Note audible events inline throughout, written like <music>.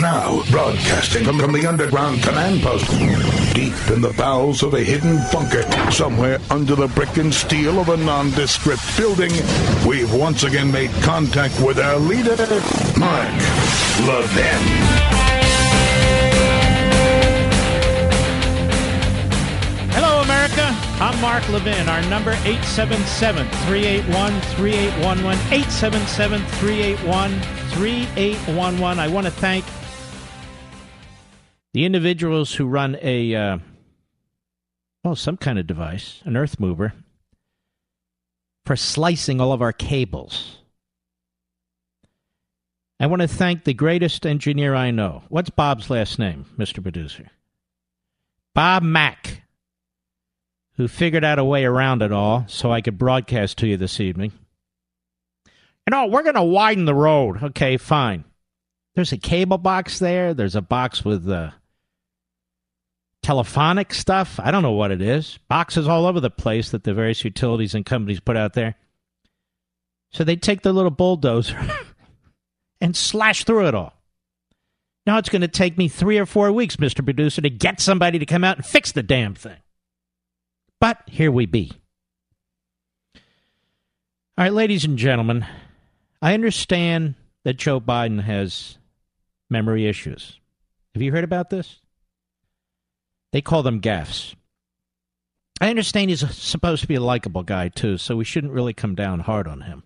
Now, broadcasting from, from the underground command post, deep in the bowels of a hidden bunker, somewhere under the brick and steel of a nondescript building, we've once again made contact with our leader, Mark Levin. Hello, America. I'm Mark Levin. Our number 877-381-3811. 877-381-3811. I want to thank the individuals who run a, uh, oh, some kind of device, an earth mover, for slicing all of our cables. I want to thank the greatest engineer I know. What's Bob's last name, Mr. Producer? Bob Mack, who figured out a way around it all so I could broadcast to you this evening. You know, we're going to widen the road. Okay, fine. There's a cable box there. There's a box with uh, telephonic stuff. I don't know what it is. Boxes all over the place that the various utilities and companies put out there. So they take the little bulldozer <laughs> and slash through it all. Now it's going to take me three or four weeks, Mr. Producer, to get somebody to come out and fix the damn thing. But here we be. All right, ladies and gentlemen, I understand that Joe Biden has memory issues. Have you heard about this? They call them gaffes. I understand he's supposed to be a likable guy, too, so we shouldn't really come down hard on him.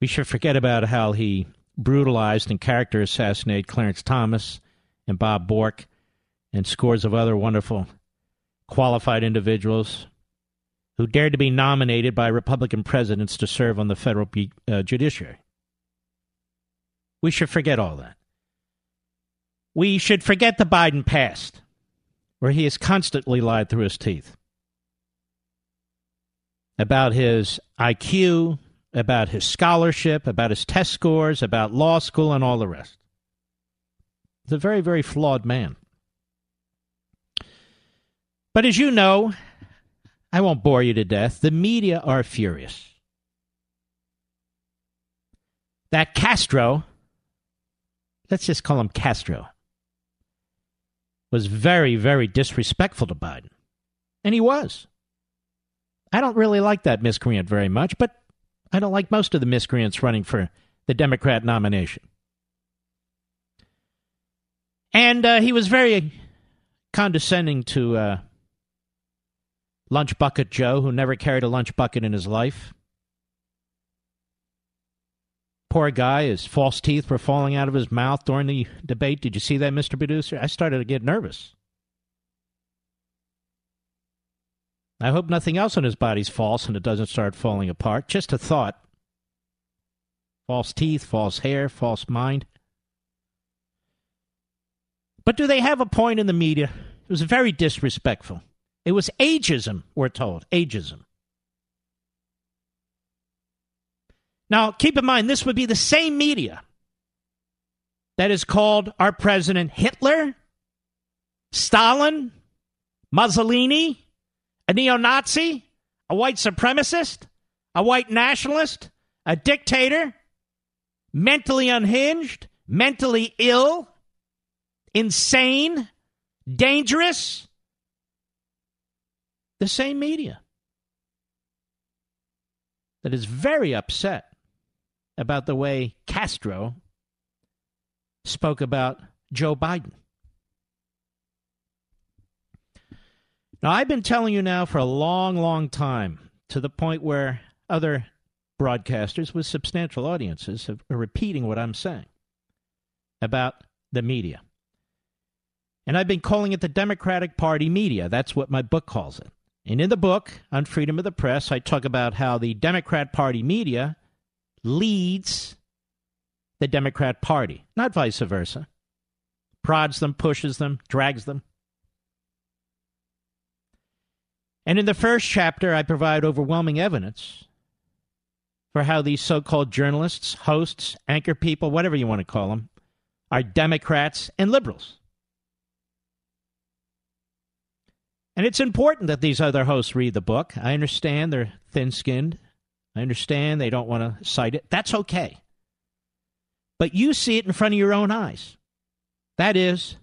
We should forget about how he brutalized and character assassinated Clarence Thomas and Bob Bork and scores of other wonderful, qualified individuals who dared to be nominated by Republican presidents to serve on the federal uh, judiciary. We should forget all that. We should forget the Biden past, where he has constantly lied through his teeth about his IQ, about his scholarship, about his test scores, about law school, and all the rest. He's a very, very flawed man. But as you know, I won't bore you to death, the media are furious. That Castro, let's just call him Castro, was very, very disrespectful to Biden. And he was. I don't really like that miscreant very much, but I don't like most of the miscreants running for the Democrat nomination. And uh, he was very condescending to uh, Lunch Bucket Joe, who never carried a lunch bucket in his life. Poor guy, his false teeth were falling out of his mouth during the debate. Did you see that, Mr. Producer? I started to get nervous. I hope nothing else on his body's false and it doesn't start falling apart. Just a thought. False teeth, false hair, false mind. But do they have a point in the media? It was very disrespectful. It was ageism, we're told. Ageism. Now, keep in mind, this would be the same media that has called our president Hitler, Stalin, Mussolini, a neo Nazi, a white supremacist, a white nationalist, a dictator, mentally unhinged, mentally ill, insane, dangerous. The same media that is very upset about the way Castro spoke about Joe Biden. Now, I've been telling you now for a long, long time, to the point where other broadcasters with substantial audiences are repeating what I'm saying about the media. And I've been calling it the Democratic Party media. That's what my book calls it. And in the book on freedom of the press, I talk about how the Democrat Party media leads the Democrat Party, not vice versa. Prods them, pushes them, drags them. And in the first chapter, I provide overwhelming evidence for how these so called journalists, hosts, anchor people, whatever you want to call them, are Democrats and liberals. And it's important that these other hosts read the book. I understand they're thin skinned. I understand they don't want to cite it. That's okay. But you see it in front of your own eyes. That is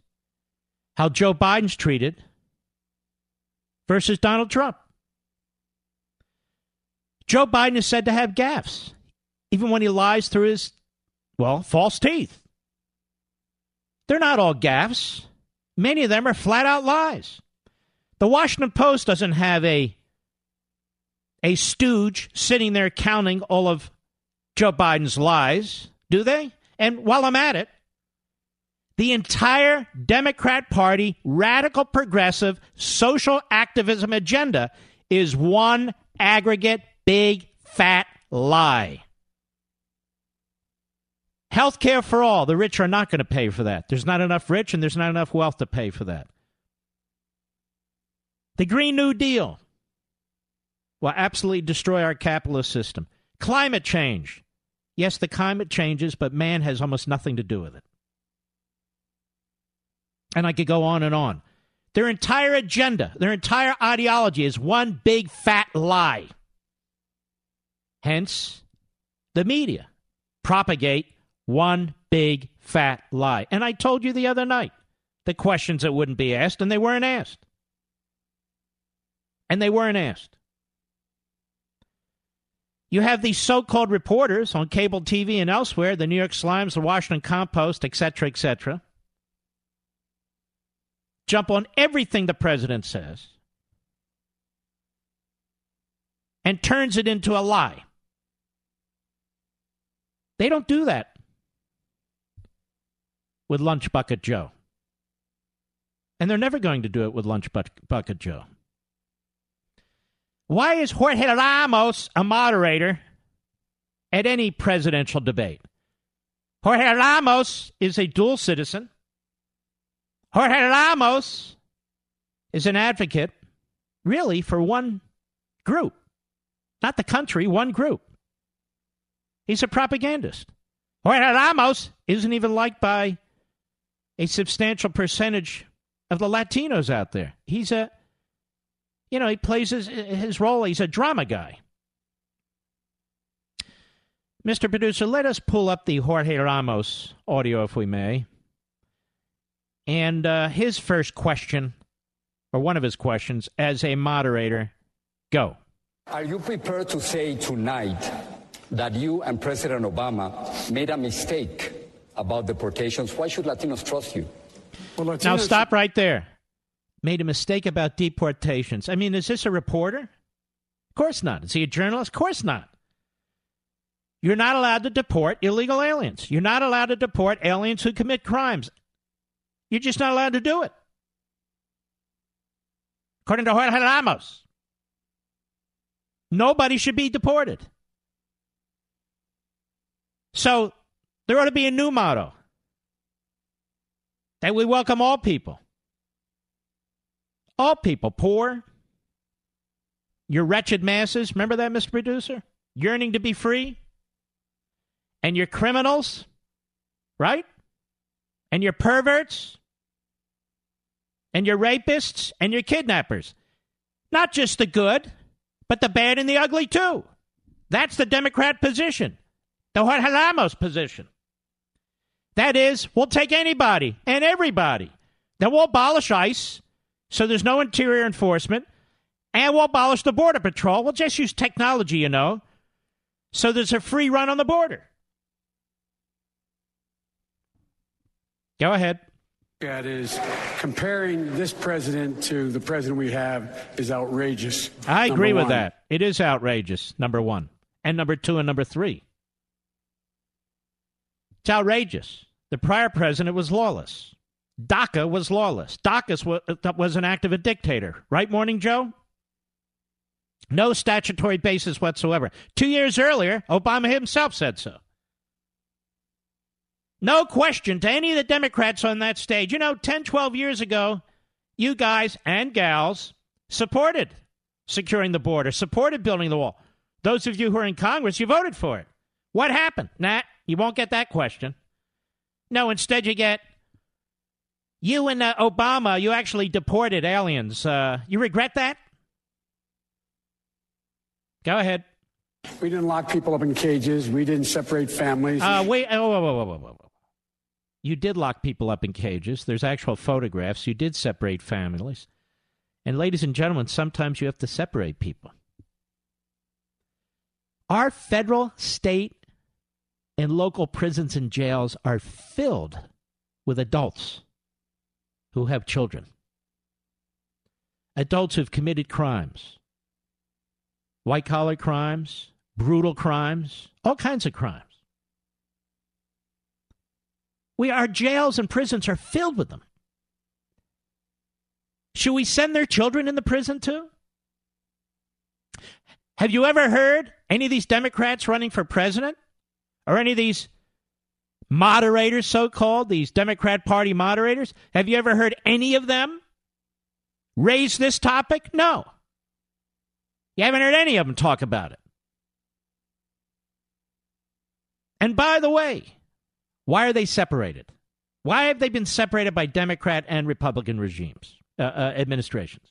how Joe Biden's treated versus Donald Trump. Joe Biden is said to have gaffes, even when he lies through his, well, false teeth. They're not all gaffes. Many of them are flat out lies. The Washington Post doesn't have a a stooge sitting there counting all of Joe Biden's lies, do they? And while I'm at it, the entire Democrat Party radical progressive social activism agenda is one aggregate big fat lie. Health care for all. The rich are not going to pay for that. There's not enough rich and there's not enough wealth to pay for that. The Green New Deal will absolutely destroy our capitalist system. Climate change. Yes, the climate changes, but man has almost nothing to do with it. And I could go on and on. Their entire agenda, their entire ideology is one big fat lie. Hence, the media propagate one big fat lie. And I told you the other night the questions that wouldn't be asked, and they weren't asked. And they weren't asked. You have these so called reporters on cable TV and elsewhere, the New York Slimes, the Washington Compost, etc., etc., jump on everything the president says and turns it into a lie. They don't do that with Lunch Bucket Joe. And they're never going to do it with Lunch Bucket Joe. Why is Jorge Ramos a moderator at any presidential debate? Jorge Ramos is a dual citizen. Jorge Ramos is an advocate, really, for one group, not the country, one group. He's a propagandist. Jorge Ramos isn't even liked by a substantial percentage of the Latinos out there. He's a, you know, he plays his, his role. He's a drama guy. Mr. Producer, let us pull up the Jorge Ramos audio, if we may. And uh, his first question, or one of his questions, as a moderator, go. Are you prepared to say tonight that you and President Obama made a mistake about deportations, why should Latinos trust you? Well, Latinos... Now, stop right there. Made a mistake about deportations. I mean, is this a reporter? Of course not. Is he a journalist? Of course not. You're not allowed to deport illegal aliens. You're not allowed to deport aliens who commit crimes. You're just not allowed to do it. According to Jorge Ramos, nobody should be deported. So there ought to be a new motto that we welcome all people. All people, poor, your wretched masses, remember that, Mr. Producer? Yearning to be free? And your criminals, right? And your perverts? And your rapists? And your kidnappers? Not just the good, but the bad and the ugly, too. That's the Democrat position the Jorge Ramos position. That is, we'll take anybody and everybody. Then we'll abolish ICE, so there's no interior enforcement, and we'll abolish the Border Patrol. We'll just use technology, you know, so there's a free run on the border. Go ahead. That is comparing this president to the president we have is outrageous. I agree with that. It is outrageous, number one. And number two and number three. It's outrageous. The prior president was lawless. DACA was lawless. DACA uh, was an act of a dictator. Right, Morning Joe? No statutory basis whatsoever. Two years earlier, Obama himself said so. No question to any of the Democrats on that stage. You know, 10, 12 years ago, you guys and gals supported securing the border, supported building the wall. Those of you who are in Congress, you voted for it. What happened? Nat, you won't get that question. No, instead you get you and uh, Obama, you actually deported aliens. Uh, you regret that? Go ahead. We didn't lock people up in cages. We didn't separate families. Uh, wait. Oh, whoa, whoa, whoa, whoa, whoa. You did lock people up in cages. There's actual photographs. You did separate families. And, ladies and gentlemen, sometimes you have to separate people. Our federal, state, and local prisons and jails are filled with adults who have children, adults who've committed crimes, white collar crimes, brutal crimes, all kinds of crimes. We, our jails and prisons are filled with them. Should we send their children in the prison too? Have you ever heard any of these Democrats running for president? Or any of these moderators, so called, these Democrat Party moderators? Have you ever heard any of them raise this topic? No. You haven't heard any of them talk about it. And by the way, why are they separated? Why have they been separated by Democrat and Republican regimes, uh, uh, administrations?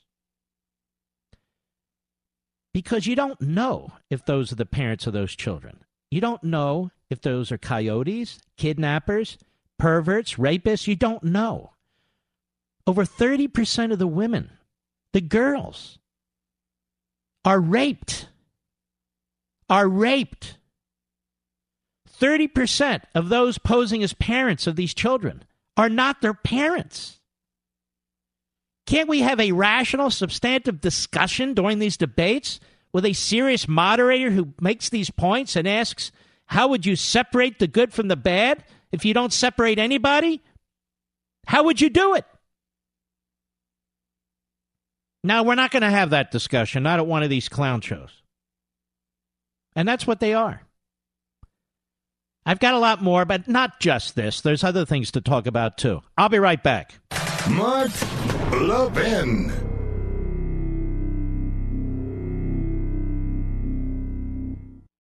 Because you don't know if those are the parents of those children. You don't know if those are coyotes, kidnappers, perverts, rapists. You don't know. Over 30% of the women, the girls, are raped. Are raped. 30% of those posing as parents of these children are not their parents. Can't we have a rational, substantive discussion during these debates with a serious moderator who makes these points and asks, How would you separate the good from the bad if you don't separate anybody? How would you do it? Now, we're not going to have that discussion, not at one of these clown shows. And that's what they are. I've got a lot more, but not just this. There's other things to talk about, too. I'll be right back. Mark Levin.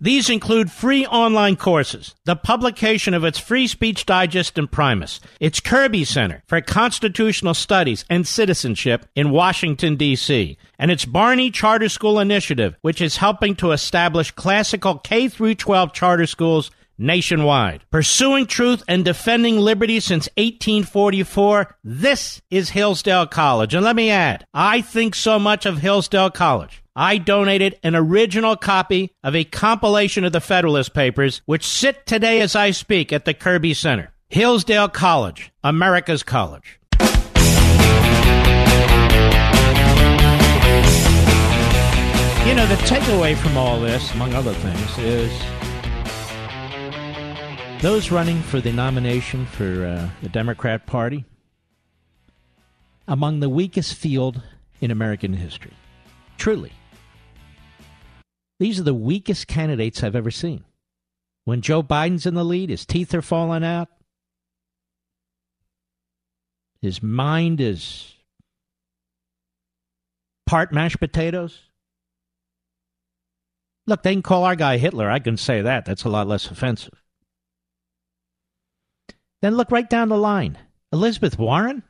These include free online courses, the publication of its Free Speech Digest Imprimis, its Kirby Center for Constitutional Studies and Citizenship in Washington, D.C., and its Barney Charter School Initiative, which is helping to establish classical K 12 charter schools nationwide. Pursuing truth and defending liberty since 1844, this is Hillsdale College. And let me add, I think so much of Hillsdale College. I donated an original copy of a compilation of the Federalist Papers, which sit today as I speak at the Kirby Center. Hillsdale College, America's college. You know, the takeaway from all this, among other things, is those running for the nomination for uh, the Democrat Party among the weakest field in American history. Truly. These are the weakest candidates I've ever seen. When Joe Biden's in the lead, his teeth are falling out. His mind is part mashed potatoes. Look, they can call our guy Hitler. I can say that. That's a lot less offensive. Then look right down the line. Elizabeth Warren?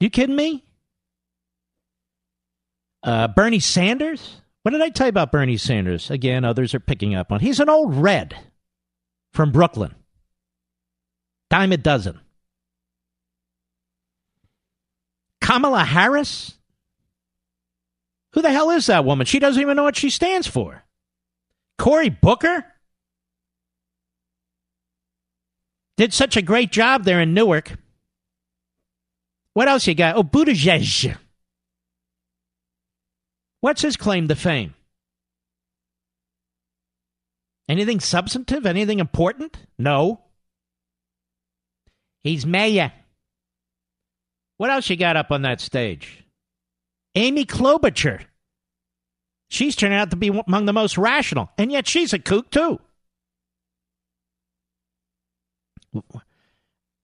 You kidding me? Uh, Bernie Sanders? What did I tell you about Bernie Sanders? Again, others are picking up on. He's an old red from Brooklyn. Dime a dozen. Kamala Harris? Who the hell is that woman? She doesn't even know what she stands for. Cory Booker? Did such a great job there in Newark. What else you got? Oh, Buttigieg. What's his claim to fame? Anything substantive? Anything important? No. He's mayor. What else you got up on that stage? Amy Klobuchar. She's turning out to be among the most rational, and yet she's a kook too.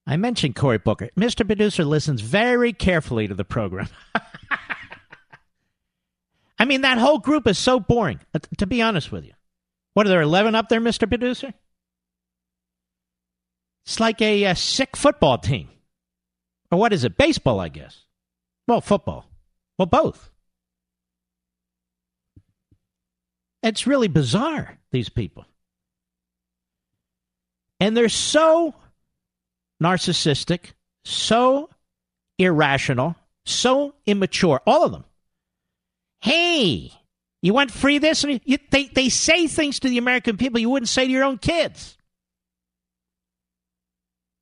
I mentioned Cory Booker. Mr. Producer listens very carefully to the program. <laughs> I mean, that whole group is so boring, uh, to be honest with you. What are there, 11 up there, Mr. Producer? It's like a, a uh, sick football team. Or what is it? Baseball, I guess. Well, football. Well, both. It's really bizarre, these people. And they're so narcissistic, so irrational, so immature, all of them. Hey, you want free this? And you, they, they say things to the American people you wouldn't say to your own kids.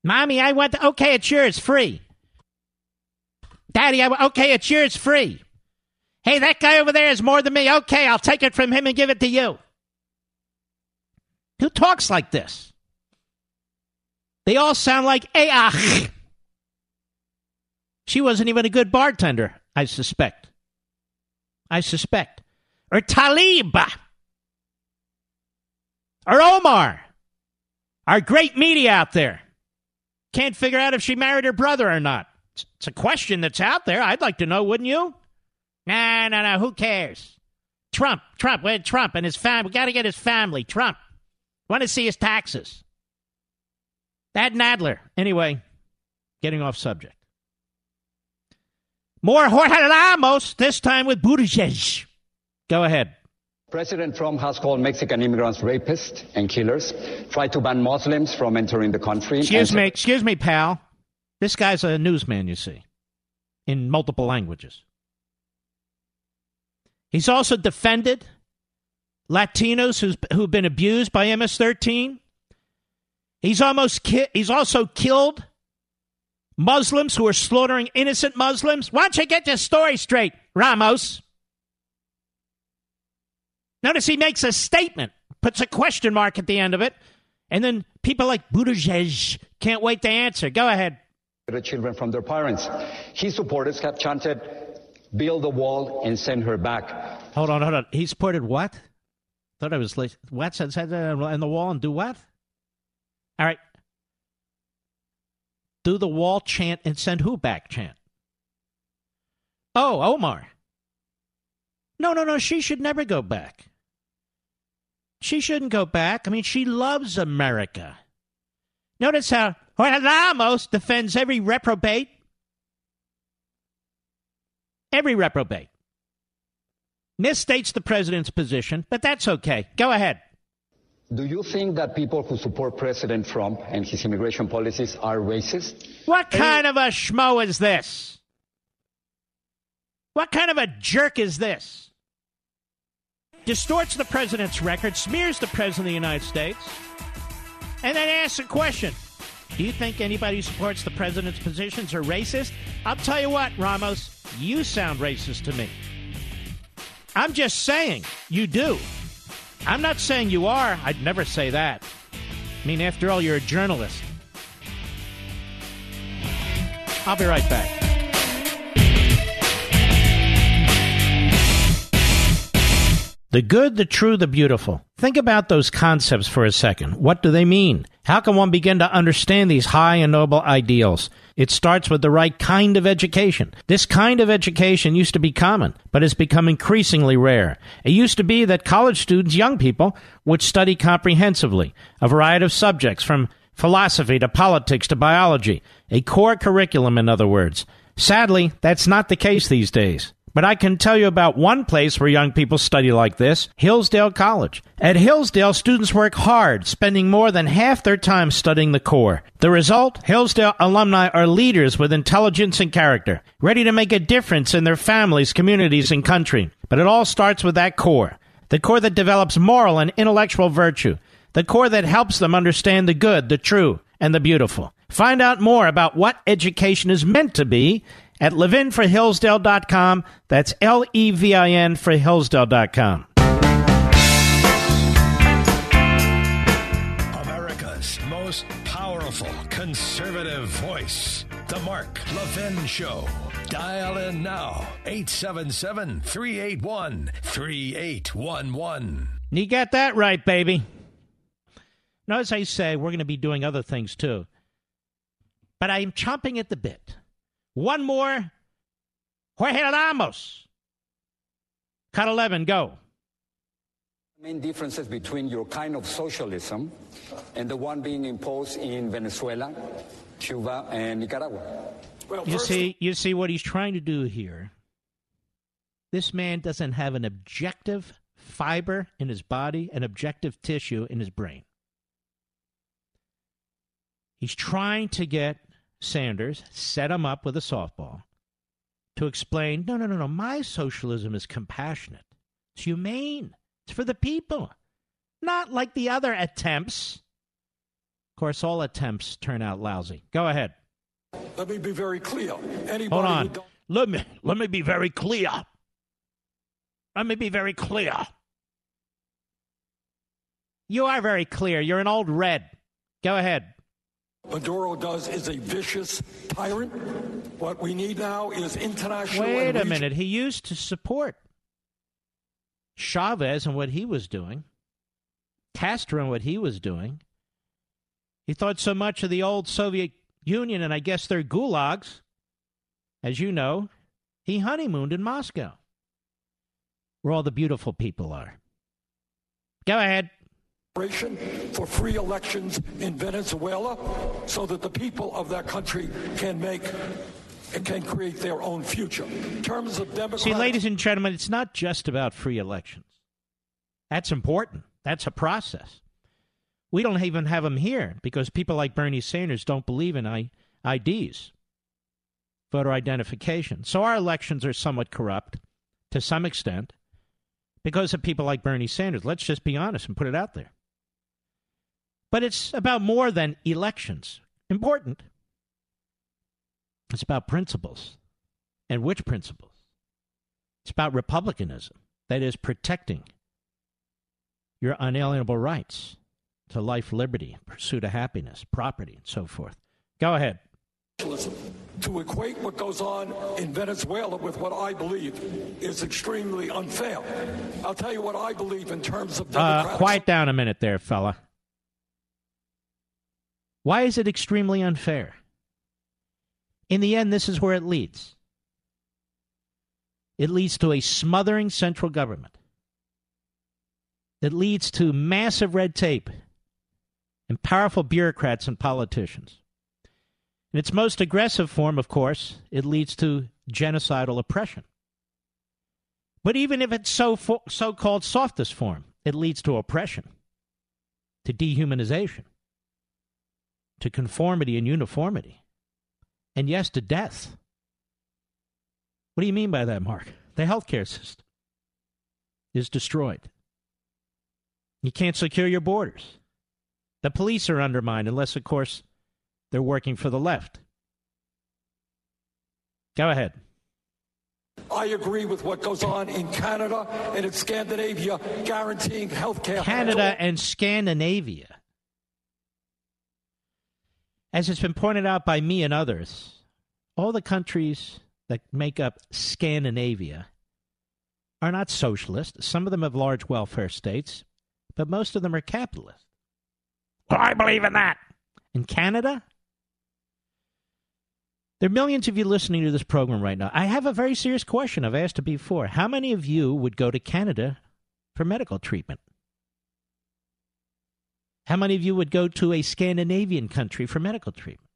Mommy, I want, the, okay, it's yours, free. Daddy, I, okay, it's yours, free. Hey, that guy over there is more than me. Okay, I'll take it from him and give it to you. Who talks like this? They all sound like AOC. She wasn't even a good bartender, I suspect. I suspect. Or Tlaib. Or Omar. Our great media out there. Can't figure out if she married her brother or not. It's a question that's out there. I'd like to know, wouldn't you? Nah, no, no. Who cares? Trump, Trump, where Trump and his family. We got to get his family. Trump. Want to see his taxes. That Nadler. Anyway, getting off subject. More Jorge Ramos, this time with Buttigieg. Go ahead. President Trump has called Mexican immigrants rapists and killers, tried to ban Muslims from entering the country. Excuse me, excuse me, pal. This guy's a newsman, you see, in multiple languages. He's also defended Latinos who's, who've been abused by MS-13. He's almost ki- he's also killed Muslims who are slaughtering innocent Muslims. Why don't you get this story straight, Ramos? Notice he makes a statement, puts a question mark at the end of it, and then people like Buttigieg can't wait to answer. Go ahead. The children from their parents. His supporters have chanted, "Build the wall and send her back." Hold on, hold on. He supported what? Thought I was late. What said said uh, in the wall and do what? All right. Do the wall chant and send who back chant? Oh, Omar. No, no, no. She should never go back. She shouldn't go back. I mean, she loves America. Notice how Ramos defends every reprobate. Every reprobate. Misstates the president's position, but that's okay. Go ahead. Do you think that people who support President Trump and his immigration policies are racist? What kind of a schmo is this? What kind of a jerk is this? distorts the president's record, smears the president of the United States, and then asks a question Do you think anybody who supports the president's positions are racist? I'll tell you what, Ramos, you sound racist to me. I'm just saying you do. I'm not saying you are. I'd never say that. I mean, after all, you're a journalist. I'll be right back. The good, the true, the beautiful. Think about those concepts for a second. What do they mean? How can one begin to understand these high and noble ideals? It starts with the right kind of education. This kind of education used to be common, but has become increasingly rare. It used to be that college students, young people, would study comprehensively a variety of subjects from philosophy to politics to biology. A core curriculum, in other words. Sadly, that's not the case these days. But I can tell you about one place where young people study like this Hillsdale College. At Hillsdale, students work hard, spending more than half their time studying the core. The result? Hillsdale alumni are leaders with intelligence and character, ready to make a difference in their families, communities, and country. But it all starts with that core the core that develops moral and intellectual virtue, the core that helps them understand the good, the true, and the beautiful. Find out more about what education is meant to be at levinforhillsdale.com. That's L E V I N for Hillsdale.com. America's most powerful conservative voice. The Mark Levin Show. Dial in now. 877 381 3811. You got that right, baby. Now, as I say, we're going to be doing other things too. But I'm chomping at the bit. One more. Jorge Ramos. Cut 11, go. Main differences between your kind of socialism and the one being imposed in Venezuela, Cuba, and Nicaragua. Well, You first- see, you see what he's trying to do here. This man doesn't have an objective fiber in his body, an objective tissue in his brain. He's trying to get Sanders, set him up with a softball, to explain no, no, no, no, my socialism is compassionate, it's humane, it's for the people, not like the other attempts. Of course, all attempts turn out lousy. Go ahead. Let me be very clear. Anybody Hold on. don't- Let me let me be very clear. Let me be very clear. You are very clear. You're an old red. Go ahead. Maduro does is a vicious tyrant. What we need now is international. Wait a minute. He used to support Chavez and what he was doing, Castro and what he was doing. He thought so much of the old Soviet Union and I guess their gulags. As you know, he honeymooned in Moscow, where all the beautiful people are. Go ahead. For free elections in Venezuela so that the people of that country can make can create their own future. In terms of See, ladies and gentlemen, it's not just about free elections. That's important. That's a process. We don't even have them here because people like Bernie Sanders don't believe in I- IDs, voter identification. So our elections are somewhat corrupt to some extent because of people like Bernie Sanders. Let's just be honest and put it out there. But it's about more than elections. Important. It's about principles. And which principles? It's about republicanism. That is, protecting your unalienable rights to life, liberty, pursuit of happiness, property, and so forth. Go ahead. to equate what goes on in Venezuela with what I believe is extremely unfair. I'll tell you what I believe in terms of Uh, quiet down a minute there, fella. Why is it extremely unfair? In the end, this is where it leads. It leads to a smothering central government. It leads to massive red tape and powerful bureaucrats and politicians. In its most aggressive form, of course, it leads to genocidal oppression. But even if it's so fo- so-called softest form, it leads to oppression, to dehumanization, to conformity and uniformity, and yes, to death. What do you mean by that, Mark? The healthcare system is destroyed. You can't secure your borders. The police are undermined, unless, of course, they're working for the left. Go ahead. I agree with what goes on in Canada and in Scandinavia, guaranteeing health care. Canada and Scandinavia. As it's been pointed out by me and others, all the countries that make up Scandinavia are not socialist. Some of them have large welfare states, but most of them are capitalist. Well, I believe in that. In Canada, there are millions of you listening to this program right now. I have a very serious question I've asked it before. How many of you would go to Canada for medical treatment? How many of you would go to a Scandinavian country for medical treatment?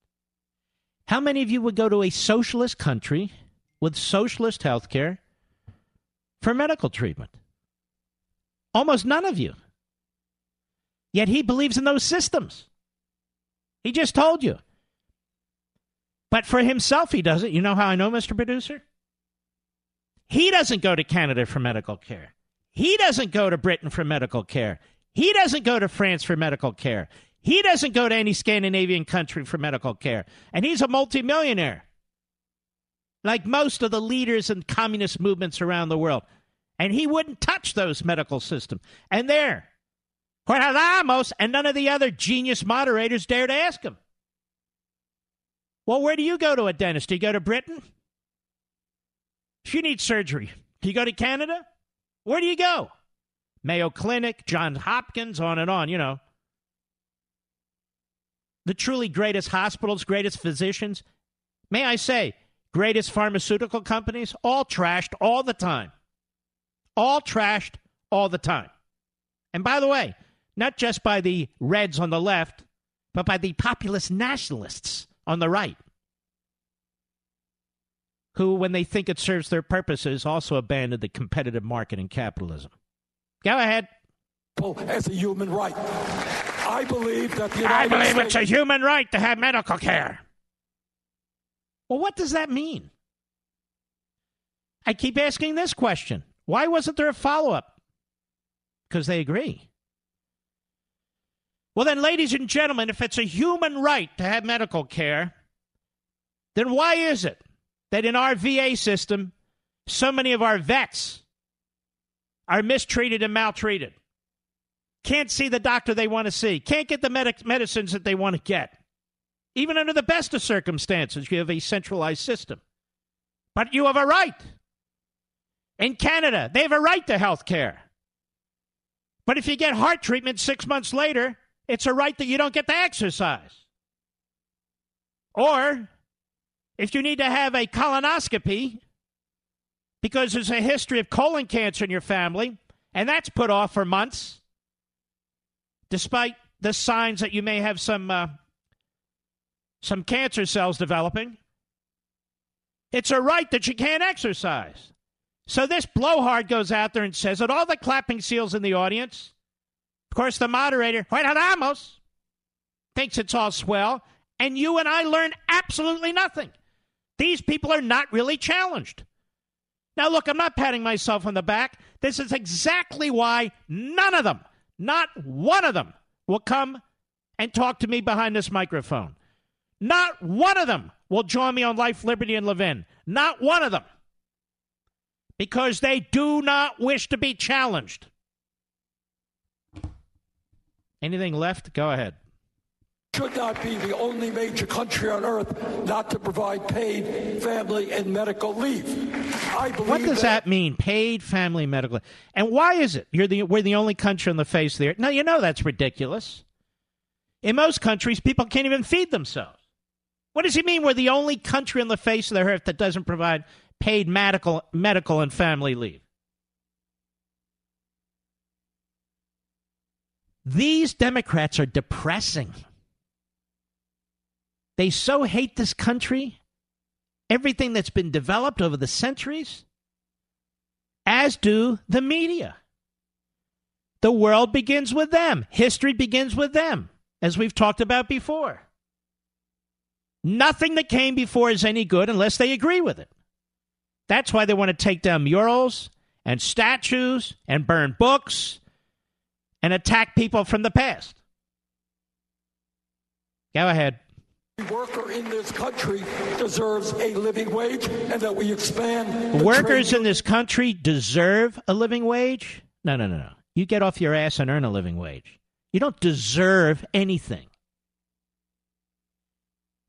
How many of you would go to a socialist country with socialist health care for medical treatment. Almost none of you. Yet he believes in those systems. He just told you. But for himself, he doesn't. You know how I know, Mr. Producer? He doesn't go to Canada for medical care. He doesn't go to Britain for medical care. He doesn't go to France for medical care. He doesn't go to any Scandinavian country for medical care. And he's a multimillionaire, like most of the leaders in communist movements around the world. And he wouldn't touch those medical systems. And there, Jorge Ramos and none of the other genius moderators dare to ask him. Well, where do you go to a dentist? Do you go to Britain? If you need surgery, do you go to Canada? Where do you go? Mayo Clinic, Johns Hopkins, on and on, you know. The truly greatest hospitals, greatest physicians, may I say, greatest pharmaceutical companies, all trashed all the time. All trashed all the time. And by the way, not just by the Reds on the left, but by the populist nationalists on the right, who, when they think it serves their purposes, also abandon the competitive market and capitalism. Go ahead. Oh, as a human right. I believe that the United I believe States- it's a human right to have medical care. Well, what does that mean? I keep asking this question. Why wasn't there a follow up? Because they agree. Well, then, ladies and gentlemen, if it's a human right to have medical care, then why is it that in our VA system, so many of our vets are mistreated and maltreated? Can't see the doctor they want to see, can't get the medic- medicines that they want to get. Even under the best of circumstances, you have a centralized system. But you have a right. In Canada, they have a right to health care. But if you get heart treatment six months later, it's a right that you don't get to exercise. Or if you need to have a colonoscopy because there's a history of colon cancer in your family, and that's put off for months, despite the signs that you may have some uh, some cancer cells developing. It's a right that you can't exercise. So this blowhard goes out there and says that all the clapping seals in the audience, of course, the moderator, Juan Ramos, thinks it's all swell, and you and I learn absolutely nothing. These people are not really challenged. Now, look, I'm not patting myself on the back. This is exactly why none of them, not one of them, will come and talk to me behind this microphone. Not one of them will join me on Life, Liberty, and Levin. Not one of them. Because they do not wish to be challenged. Anything left? Go ahead. Should not be the only major country on earth not to provide paid family and medical leave. I believe What does that mean? Paid family medical. And why is it? You're the we're the only country on the face of the earth. No, you know that's ridiculous. In most countries, people can't even feed themselves. What does he mean we're the only country on the face of the earth that doesn't provide paid medical medical and family leave? These Democrats are depressing. They so hate this country, everything that's been developed over the centuries, as do the media. The world begins with them, history begins with them, as we've talked about before. Nothing that came before is any good unless they agree with it. That's why they want to take down murals and statues and burn books and attack people from the past. Go ahead. Worker in this country deserves a living wage and that we expand the Workers trade in this country deserve a living wage? No, no, no, no. You get off your ass and earn a living wage. You don't deserve anything.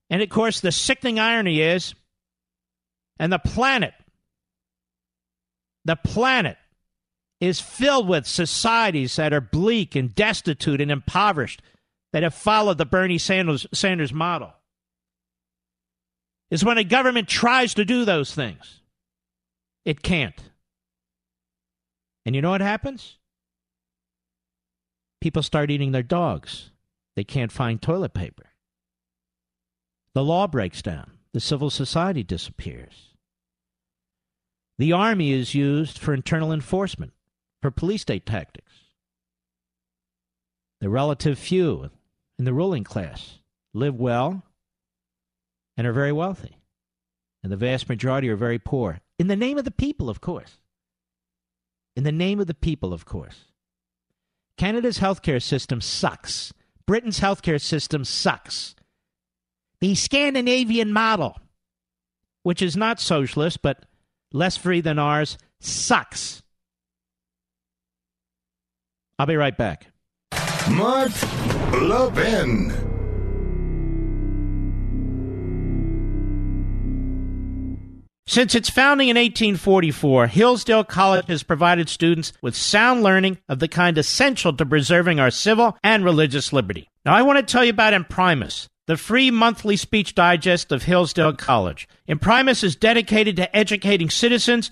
And of course, the sickening irony is, and the planet, the planet is filled with societies that are bleak and destitute and impoverished that have followed the Bernie Sanders, Sanders model. Is when a government tries to do those things, it can't. And you know what happens? People start eating their dogs. They can't find toilet paper. The law breaks down. The civil society disappears. The Army is used for internal enforcement, for police state tactics. The relative few in the ruling class live well and are very wealthy, and the vast majority are very poor. In the name of the people, of course. In the name of the people, of course. Canada's healthcare system sucks. Britain's healthcare system sucks. The Scandinavian model, which is not socialist but less free than ours, sucks. I'll be right back. Mark Levin. Since its founding in 1844, Hillsdale College has provided students with sound learning of the kind essential to preserving our civil and religious liberty. Now, I want to tell you about Imprimis, the free monthly speech digest of Hillsdale College. Imprimis is dedicated to educating citizens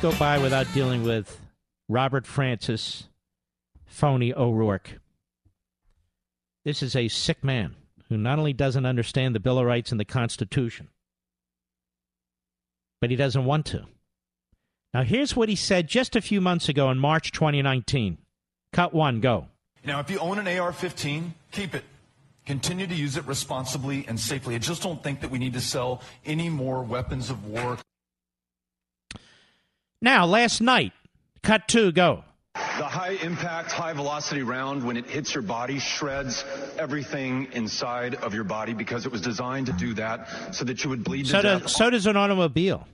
Can't go by without dealing with Robert Francis phony O'Rourke. This is a sick man who not only doesn't understand the Bill of Rights and the Constitution, but he doesn't want to. Now, here's what he said just a few months ago in March 2019. Cut one, go. Now, if you own an AR 15, keep it. Continue to use it responsibly and safely. I just don't think that we need to sell any more weapons of war. Now, last night, cut two, go. The high impact, high velocity round, when it hits your body, shreds everything inside of your body because it was designed to do that so that you would bleed So, to death. so does an automobile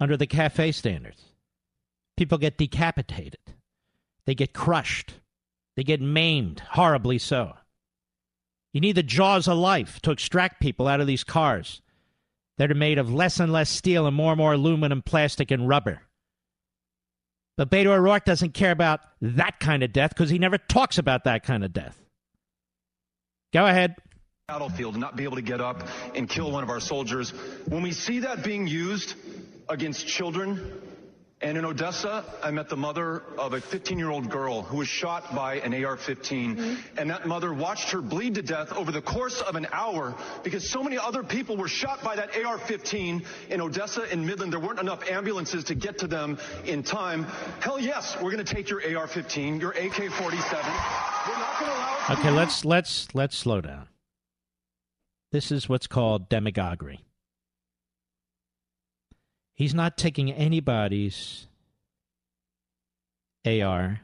under the cafe standards. People get decapitated, they get crushed, they get maimed, horribly so. You need the jaws of life to extract people out of these cars that are made of less and less steel and more and more aluminum, plastic, and rubber. But Beto O'Rourke doesn't care about that kind of death because he never talks about that kind of death. Go ahead. battlefield and not be able to get up and kill one of our soldiers. When we see that being used against children, and in Odessa, I met the mother of a 15 year old girl who was shot by an AR 15. Mm-hmm. And that mother watched her bleed to death over the course of an hour because so many other people were shot by that AR 15 in Odessa and Midland. There weren't enough ambulances to get to them in time. Hell yes, we're going to take your AR 15, your AK 47. We're not going to allow. Okay, let's let's let's slow down. This is what's called demagoguery. He's not taking anybody's AR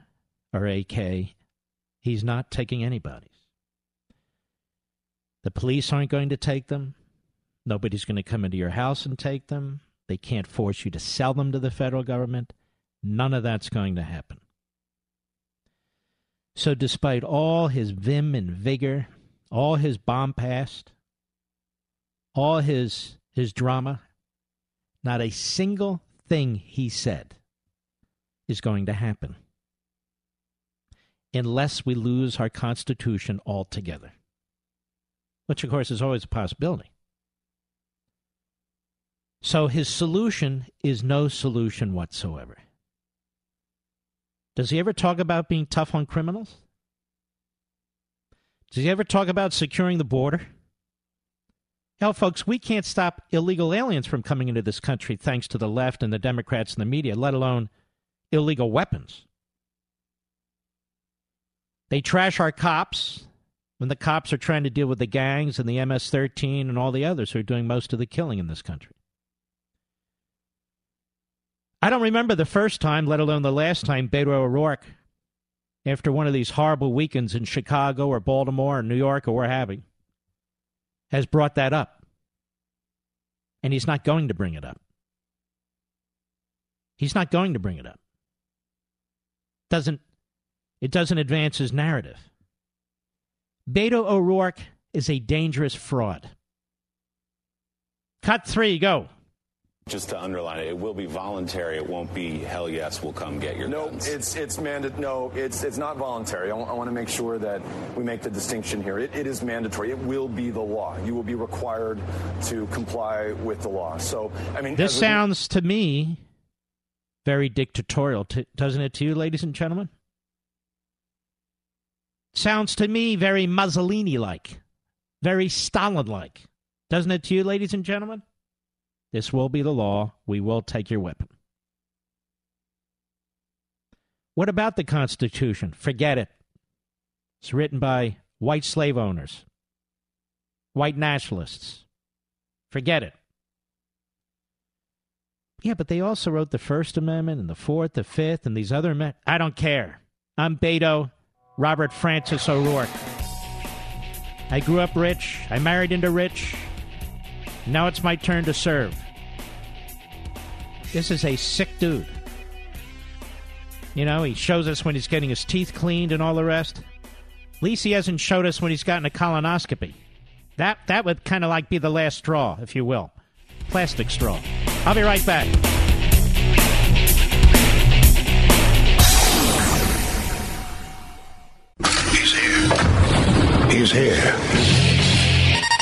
or AK. He's not taking anybody's. The police aren't going to take them. Nobody's going to come into your house and take them. They can't force you to sell them to the federal government. None of that's going to happen. So, despite all his vim and vigor, all his bombast, all his his drama, not a single thing he said is going to happen unless we lose our Constitution altogether, which, of course, is always a possibility. So his solution is no solution whatsoever. Does he ever talk about being tough on criminals? Does he ever talk about securing the border? Hell, folks, we can't stop illegal aliens from coming into this country thanks to the left and the Democrats and the media, let alone illegal weapons. They trash our cops when the cops are trying to deal with the gangs and the MS 13 and all the others who are doing most of the killing in this country. I don't remember the first time, let alone the last time, Beto O'Rourke, after one of these horrible weekends in Chicago or Baltimore or New York or where have you, has brought that up. And he's not going to bring it up. He's not going to bring it up. Doesn't it doesn't advance his narrative. Beto O'Rourke is a dangerous fraud. Cut three, go. Just to underline it, it will be voluntary. It won't be hell yes, we'll come get your no, guns. No, it's it's mandated. No, it's it's not voluntary. I, w- I want to make sure that we make the distinction here. It, it is mandatory. It will be the law. You will be required to comply with the law. So, I mean, this sounds to me very dictatorial, to, doesn't it to you, ladies and gentlemen? Sounds to me very Mussolini like, very Stalin like. Doesn't it to you, ladies and gentlemen? This will be the law. We will take your weapon. What about the Constitution? Forget it. It's written by white slave owners, white nationalists. Forget it. Yeah, but they also wrote the First Amendment and the Fourth, the Fifth, and these other. I don't care. I'm Beto Robert Francis O'Rourke. I grew up rich. I married into rich. Now it's my turn to serve. This is a sick dude. You know, he shows us when he's getting his teeth cleaned and all the rest. At least he hasn't showed us when he's gotten a colonoscopy. That that would kind of like be the last straw, if you will. Plastic straw. I'll be right back. He's here. He's here.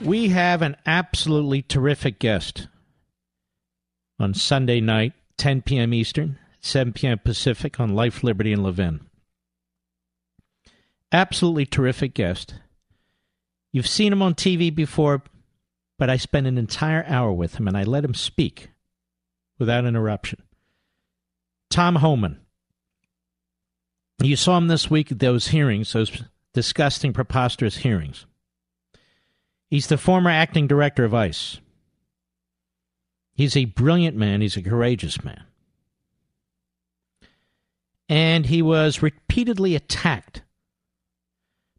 we have an absolutely terrific guest on Sunday night, 10 p.m. Eastern, 7 p.m. Pacific on Life, Liberty, and Levin. Absolutely terrific guest. You've seen him on TV before, but I spent an entire hour with him and I let him speak without interruption. Tom Homan. You saw him this week at those hearings, those disgusting, preposterous hearings. He's the former acting director of ICE. He's a brilliant man, he's a courageous man. And he was repeatedly attacked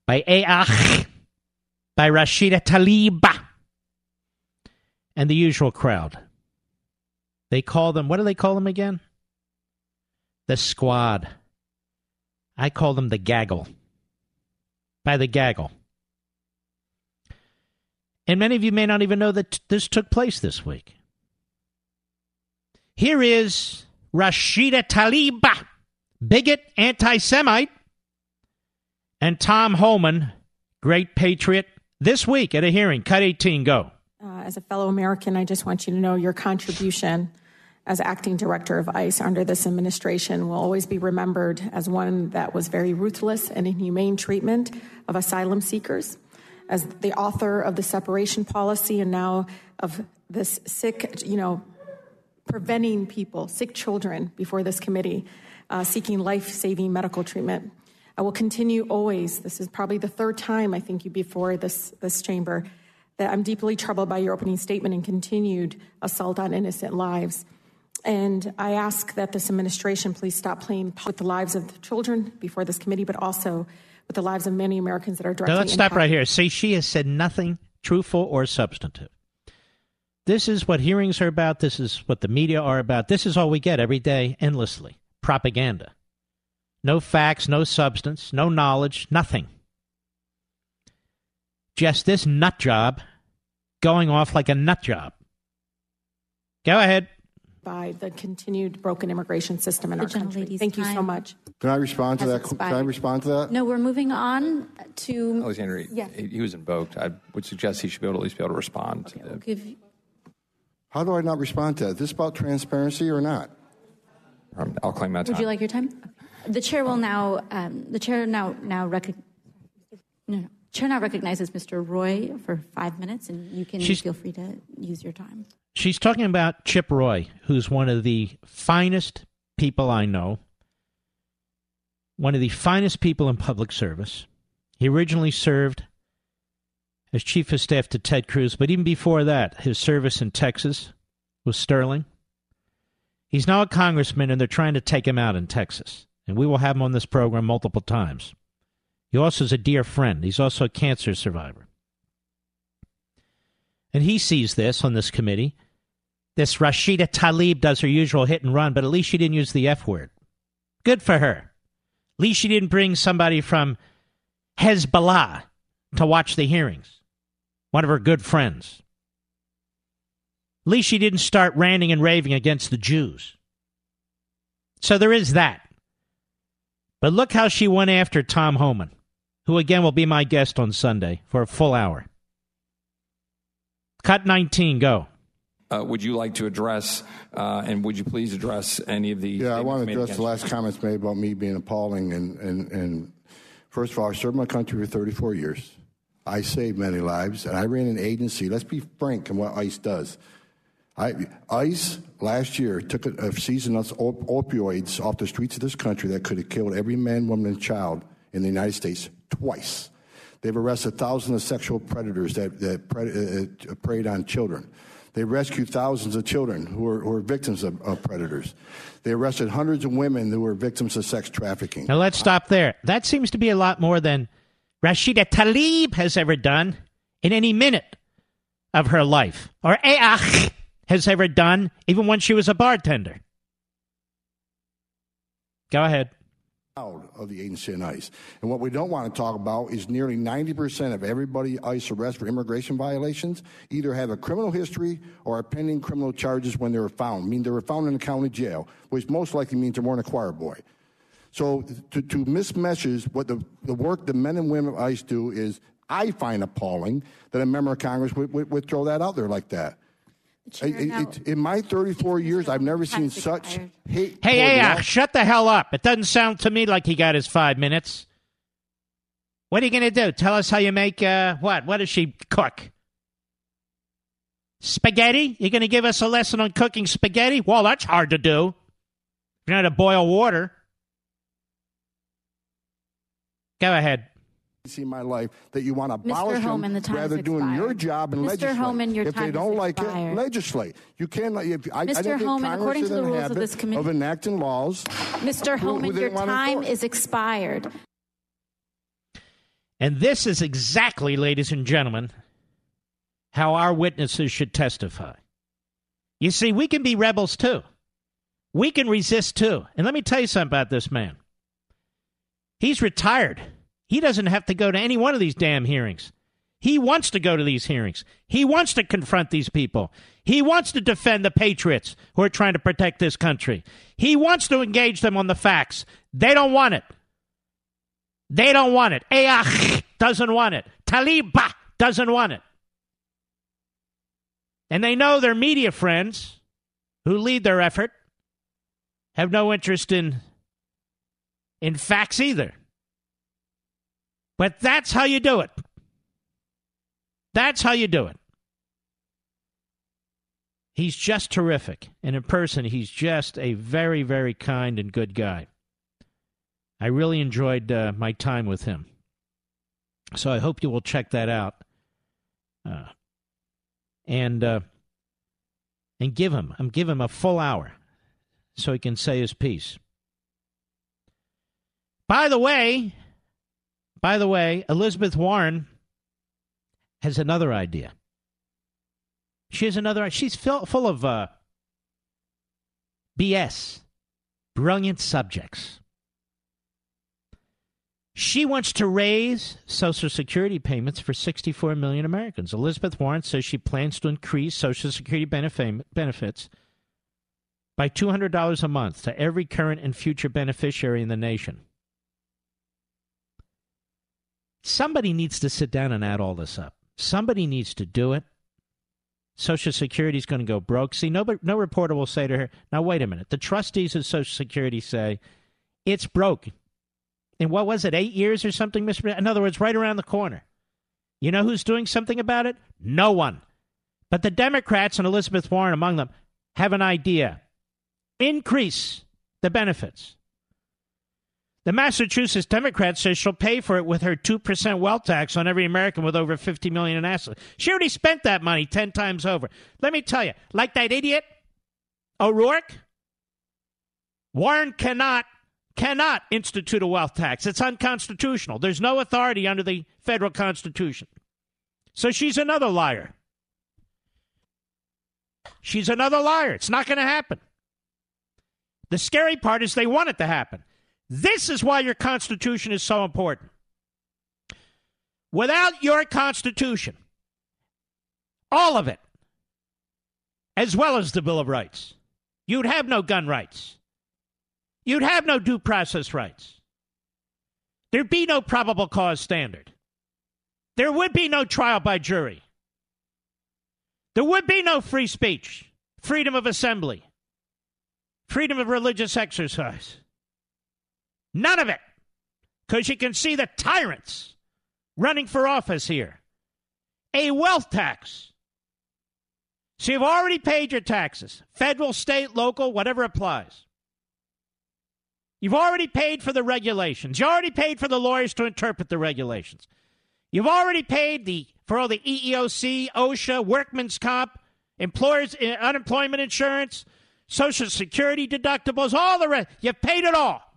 by AH, by Rashida Tlaib, and the usual crowd. They call them, what do they call them again? The squad. I call them the gaggle. By the gaggle. And many of you may not even know that t- this took place this week. Here is Rashida Tlaib, bigot, anti Semite, and Tom Homan, great patriot, this week at a hearing. Cut 18, go. Uh, as a fellow American, I just want you to know your contribution as acting director of ICE under this administration will always be remembered as one that was very ruthless and inhumane treatment of asylum seekers. As the author of the separation policy and now of this sick, you know, preventing people, sick children, before this committee, uh, seeking life saving medical treatment. I will continue always, this is probably the third time I think you before this, this chamber, that I'm deeply troubled by your opening statement and continued assault on innocent lives. And I ask that this administration please stop playing with the lives of the children before this committee, but also with the lives of many Americans that are directly. Now let's stop right here. See, she has said nothing truthful or substantive. This is what hearings are about. This is what the media are about. This is all we get every day, endlessly propaganda. No facts, no substance, no knowledge, nothing. Just this nut job going off like a nut job. Go ahead. By the continued broken immigration system in The our country. gentlelady's Thank you so much. Can I respond to Has that? Can I respond to that? No, we're moving on to. Alexander, Yeah. he, he was invoked. I would suggest he should be able to at least be able to respond. to the, Give, How do I not respond to that? Is this about transparency or not? um, I'll claim that time. would you like your time? Okay. The chair will now. Um, the chair now now rec- No, no. Chair now recognizes Mr. Roy for five minutes, and you can She's- feel free to use your time. She's talking about Chip Roy, who's one of the finest people I know, one of the finest people in public service. He originally served as chief of staff to Ted Cruz, but even before that, his service in Texas was sterling. He's now a congressman, and they're trying to take him out in Texas. And we will have him on this program multiple times. He also is a dear friend. He's also a cancer survivor. And he sees this on this committee. This Rashida Tlaib does her usual hit and run, but at least she didn't use the F word. Good for her. At least she didn't bring somebody from Hezbollah to watch the hearings, one of her good friends. At least she didn't start ranting and raving against the Jews. So there is that. But look how she went after Tom Homan, who again will be my guest on Sunday for a full hour. Cut 19, go. Uh, would you like to address, uh, and would you please address any of the? Yeah, I want to address the against last comments made about me being appalling. And, and, and first of all, I served my country for 34 years. I saved many lives, and I ran an agency. Let's be frank in what ICE does. I, ICE last year took a, a season of op- opioids off the streets of this country that could have killed every man, woman, and child in the United States twice. They've arrested thousands of sexual predators that, that pred, uh, uh, preyed on children. They rescued thousands of children who were, who were victims of, of predators. They arrested hundreds of women who were victims of sex trafficking. Now let's stop there. That seems to be a lot more than Rashida Tlaib has ever done in any minute of her life, or Each has ever done, even when she was a bartender. Go ahead. Of the agency and ICE. And what we don't want to talk about is nearly 90% of everybody ICE arrests for immigration violations either have a criminal history or are pending criminal charges when they were found. I mean, they were found in a county jail, which most likely means they weren't a choir boy. So to, to mismessage what the, the work the men and women of ICE do is, I find appalling that a member of Congress would, would, would throw that out there like that. Chair, I- I- it- in my 34 years, I've never seen such expired. hate. Hey, toward Each, law- shut the hell up. It doesn't sound to me like he got his five minutes. What are you going to do? Tell us how you make, uh, what? What does she cook? Spaghetti? You're going to give us a lesson on cooking spaghetti? Well, that's hard to do. You know how to boil water. Go ahead. See in my life that you want to abolish Homan, the them time rather has doing your job and Mr. legislate. Homan, your if time they don't like expired. it, legislate. You can't. If, I, I don't think according to the rules of this committee- of enacting laws. Mr. who- who Homan, your time is expired. And this is exactly, ladies and gentlemen, how our witnesses should testify. You see, we can be rebels too. We can resist too. And let me tell you something about this man. He's retired. He doesn't have to go to any one of these damn hearings. He wants to go to these hearings. He wants to confront these people. He wants to defend the patriots who are trying to protect this country. He wants to engage them on the facts. They don't want it. They don't want it. Each doesn't want it. Taliba doesn't want it. And they know their media friends who lead their effort have no interest in in facts either. But that's how you do it. That's how you do it. He's just terrific. And in person, he's just a very, very kind and good guy. I really enjoyed uh, my time with him. So I hope you will check that out. Uh, and uh, and give him, I'm give him a full hour so he can say his piece. By the way, by the way, Elizabeth Warren has another idea. She has another. She's full, full of uh, BS, brilliant subjects. She wants to raise Social Security payments for 64 million Americans. Elizabeth Warren says she plans to increase Social Security benefit, benefits by $200 a month to every current and future beneficiary in the nation. Somebody needs to sit down and add all this up. Somebody needs to do it. Social Security is going to go broke. See, no, no reporter will say to her, now, wait a minute. The trustees of Social Security say it's broke. In what was it, eight years or something, Mr. In other words, right around the corner. You know who's doing something about it? No one. But the Democrats and Elizabeth Warren among them have an idea increase the benefits. The Massachusetts Democrat says she'll pay for it with her 2% wealth tax on every American with over 50 million in assets. She already spent that money 10 times over. Let me tell you, like that idiot O'Rourke, Warren cannot cannot institute a wealth tax. It's unconstitutional. There's no authority under the federal constitution. So she's another liar. She's another liar. It's not going to happen. The scary part is they want it to happen. This is why your Constitution is so important. Without your Constitution, all of it, as well as the Bill of Rights, you'd have no gun rights. You'd have no due process rights. There'd be no probable cause standard. There would be no trial by jury. There would be no free speech, freedom of assembly, freedom of religious exercise. None of it. Because you can see the tyrants running for office here. A wealth tax. So you've already paid your taxes federal, state, local, whatever applies. You've already paid for the regulations. You already paid for the lawyers to interpret the regulations. You've already paid the for all the EEOC, OSHA, workman's comp, employers uh, unemployment insurance, social security deductibles, all the rest. You've paid it all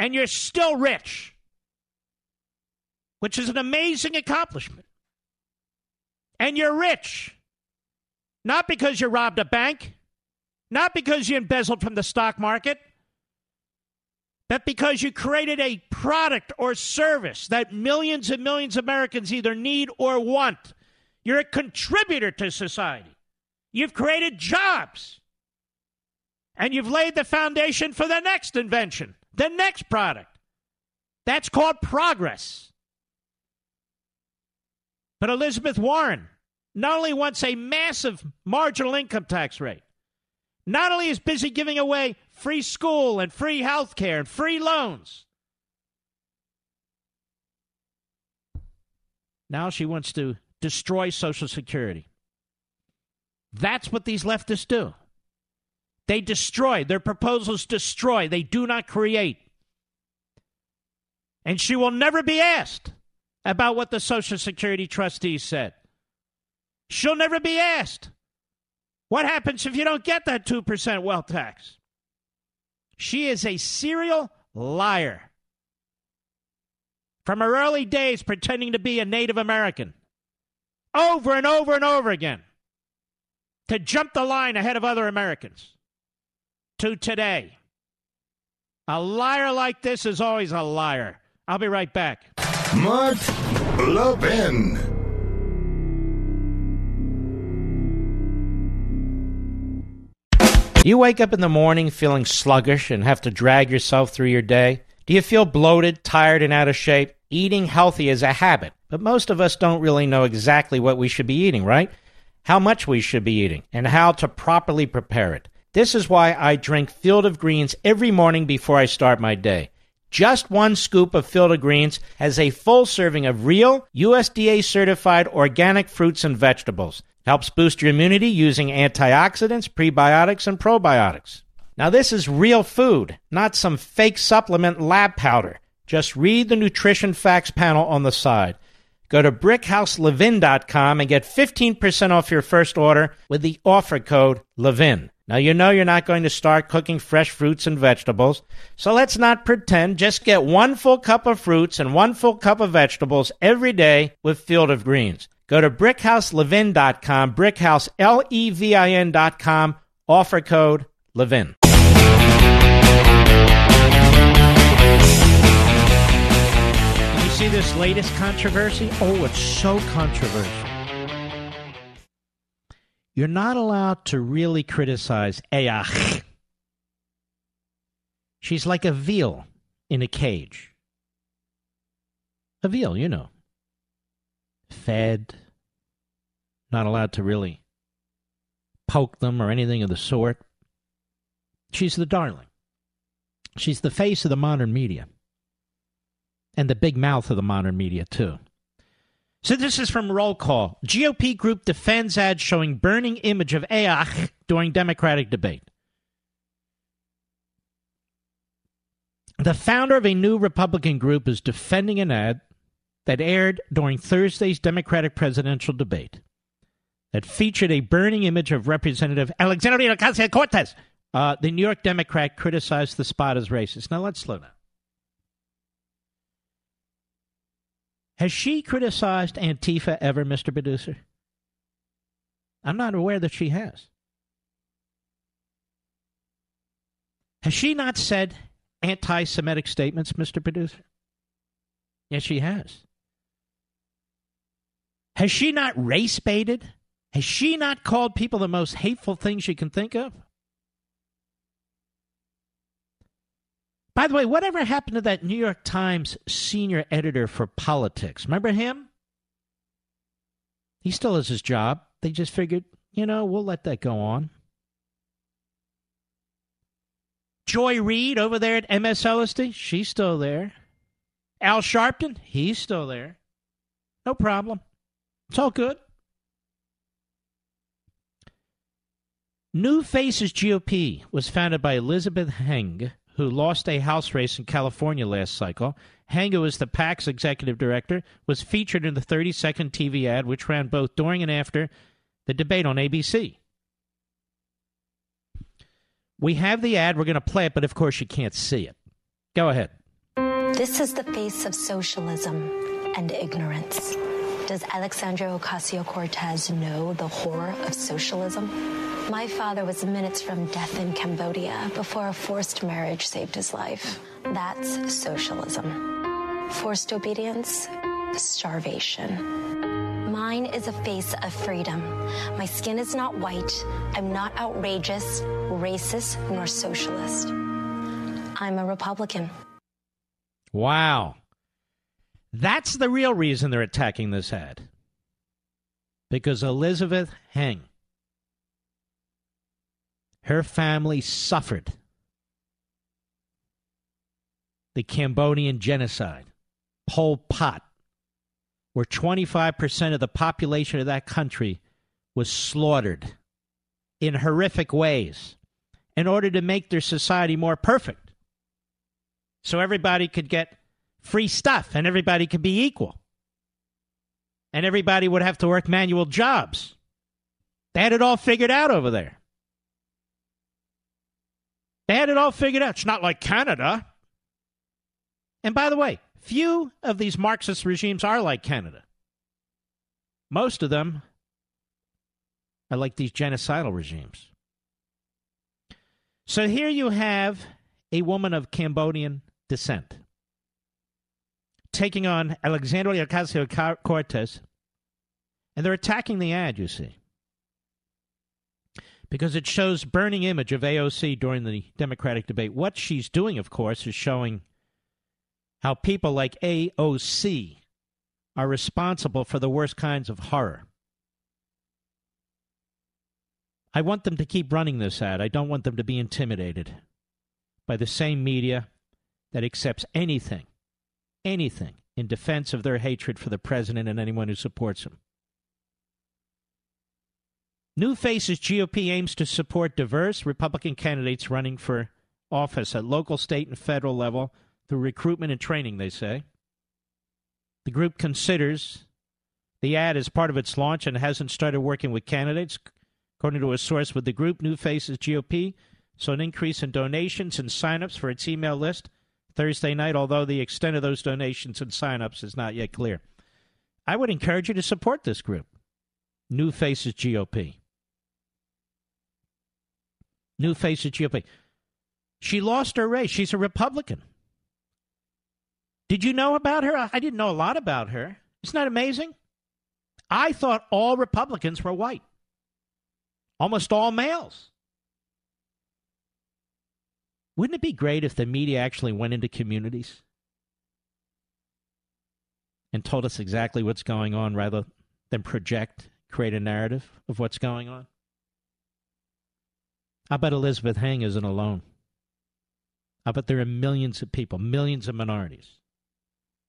and you're still rich, which is an amazing accomplishment. And you're rich, not because you robbed a bank, not because you embezzled from the stock market, but because you created a product or service that millions and millions of Americans either need or want. You're a contributor to society. You've created jobs. And you've laid the foundation for the next invention the next product. That's called progress. But Elizabeth Warren not only wants a massive marginal income tax rate, not only is busy giving away free school and free health care and free loans, now she wants to destroy Social Security. That's what these leftists do. They destroy. Their proposals destroy. They do not create. And she will never be asked about what the Social Security trustees said. She'll never be asked. What happens if you don't get that 2% wealth tax? She is a serial liar. From her early days pretending to be a Native American, over and over and over again, to jump the line ahead of other Americans to today. A liar like this is always a liar. I'll be right back. Mark Levin. Do you wake up in the morning feeling sluggish and have to drag yourself through your day? Do you feel bloated, tired, and out of shape? Eating healthy is a habit, but most of us don't really know exactly what we should be eating, right? How much we should be eating, and how to properly prepare it. This is why I drink Field of Greens every morning before I start my day. Just one scoop of Field of Greens has a full serving of real, USDA certified organic fruits and vegetables. Helps boost your immunity using antioxidants, prebiotics, and probiotics. Now, this is real food, not some fake supplement lab powder. Just read the nutrition facts panel on the side. Go to brickhouselevin.com and get 15% off your first order with the offer code LEVIN. Now, you know you're not going to start cooking fresh fruits and vegetables, so let's not pretend. Just get one full cup of fruits and one full cup of vegetables every day with Field of Greens. Go to brickhouselevin.com, brickhouse, L-E-V-I-N.com, offer code LEVIN. You see this latest controversy? Oh, it's so controversial. You're not allowed to really criticize AOC. She's like a veal in a cage. A veal, you know. Fed. Not allowed to really poke them or anything of the sort. She's the darling. She's the face of the modern media. And the big mouth of the modern media, too. So this is from Roll Call. GOP group defends ad showing burning image of AOC during Democratic debate. The founder of a new Republican group is defending an ad that aired during Thursday's Democratic presidential debate that featured a burning image of Representative Alexandria Ocasio Cortez. Uh, the New York Democrat criticized the spot as racist. Now let's slow down. Has she criticized Antifa ever, Mr. Producer? I'm not aware that she has. Has she not said anti Semitic statements, Mr. Producer? Yes, she has. Has she not race baited? Has she not called people the most hateful things you can think of? By the way, whatever happened to that New York Times senior editor for politics? Remember him? He still has his job. They just figured, you know, we'll let that go on. Joy Reid over there at MSLSD, she's still there. Al Sharpton, he's still there. No problem. It's all good. New Faces GOP was founded by Elizabeth Heng, who lost a House race in California last cycle. Heng, who is the PAC's executive director, was featured in the 30 second TV ad, which ran both during and after the debate on ABC. We have the ad. We're going to play it, but of course you can't see it. Go ahead. This is the face of socialism and ignorance. Does Alexandria Ocasio Cortez know the horror of socialism? My father was minutes from death in Cambodia before a forced marriage saved his life. That's socialism. Forced obedience, starvation. Mine is a face of freedom. My skin is not white. I'm not outrageous, racist, nor socialist. I'm a Republican. Wow. That's the real reason they're attacking this ad. Because Elizabeth Heng, her family suffered the Cambodian genocide, Pol Pot, where 25% of the population of that country was slaughtered in horrific ways in order to make their society more perfect. So everybody could get free stuff and everybody could be equal. And everybody would have to work manual jobs. They had it all figured out over there. They had it all figured out. It's not like Canada. And by the way, few of these Marxist regimes are like Canada. Most of them are like these genocidal regimes. So here you have a woman of Cambodian descent taking on Alexandria Ocasio Cortez, and they're attacking the ad, you see, because it shows burning image of AOC during the Democratic debate. What she's doing, of course, is showing how people like AOC are responsible for the worst kinds of horror. I want them to keep running this ad. I don't want them to be intimidated by the same media that accepts anything anything in defense of their hatred for the president and anyone who supports him. New Faces GOP aims to support diverse Republican candidates running for office at local, state, and federal level through recruitment and training, they say. The group considers the ad as part of its launch and hasn't started working with candidates. According to a source with the group, New Faces GOP saw an increase in donations and signups for its email list Thursday night, although the extent of those donations and signups is not yet clear. I would encourage you to support this group, New Faces GOP. New Faces GOP. She lost her race. She's a Republican. Did you know about her? I didn't know a lot about her. Isn't that amazing? I thought all Republicans were white. almost all males. Wouldn't it be great if the media actually went into communities and told us exactly what's going on rather than project, create a narrative of what's going on? I bet Elizabeth Heng isn't alone. I bet there are millions of people, millions of minorities,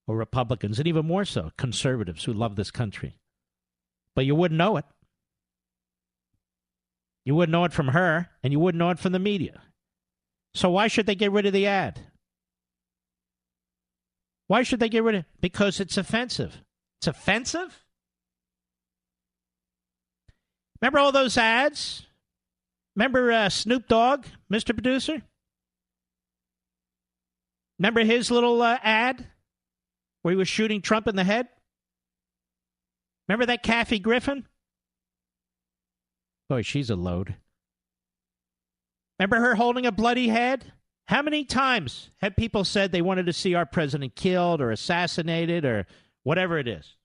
or Republicans, and even more so, conservatives who love this country. But you wouldn't know it. You wouldn't know it from her, and you wouldn't know it from the media. So why should they get rid of the ad? Why should they get rid of it? Because it's offensive. It's offensive? Remember all those ads? Remember uh, Snoop Dogg, Mr. Producer? Remember his little uh, ad where he was shooting Trump in the head? Remember that Kathy Griffin? Boy, she's a load. Remember her holding a bloody head? How many times have people said they wanted to see our president killed or assassinated or whatever it is?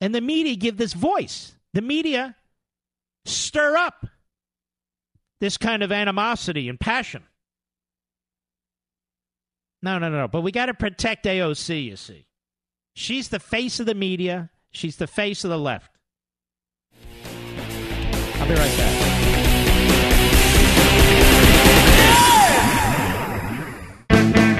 And the media give this voice. The media stir up this kind of animosity and passion. No, no, no, no. But we got to protect AOC, you see. She's the face of the media, she's the face of the left. I'll be right back.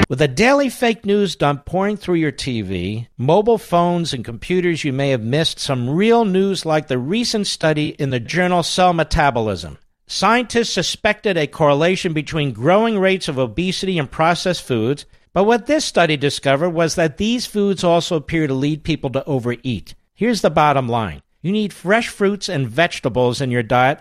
With a daily fake news dump pouring through your TV, mobile phones, and computers, you may have missed some real news like the recent study in the journal Cell Metabolism. Scientists suspected a correlation between growing rates of obesity and processed foods, but what this study discovered was that these foods also appear to lead people to overeat. Here's the bottom line you need fresh fruits and vegetables in your diet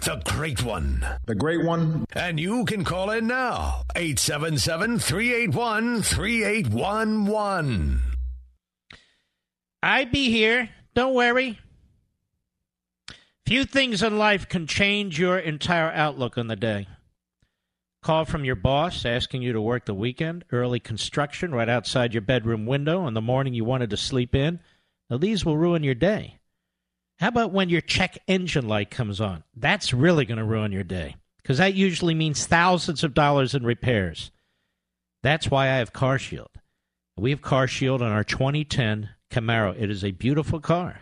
The Great One. The Great One. And you can call in now. 877 381 3811. I be here. Don't worry. Few things in life can change your entire outlook on the day. Call from your boss asking you to work the weekend, early construction right outside your bedroom window on the morning you wanted to sleep in. Now, these will ruin your day. How about when your check engine light comes on? That's really going to ruin your day because that usually means thousands of dollars in repairs. That's why I have Car Shield. We have Car Shield on our 2010 Camaro. It is a beautiful car,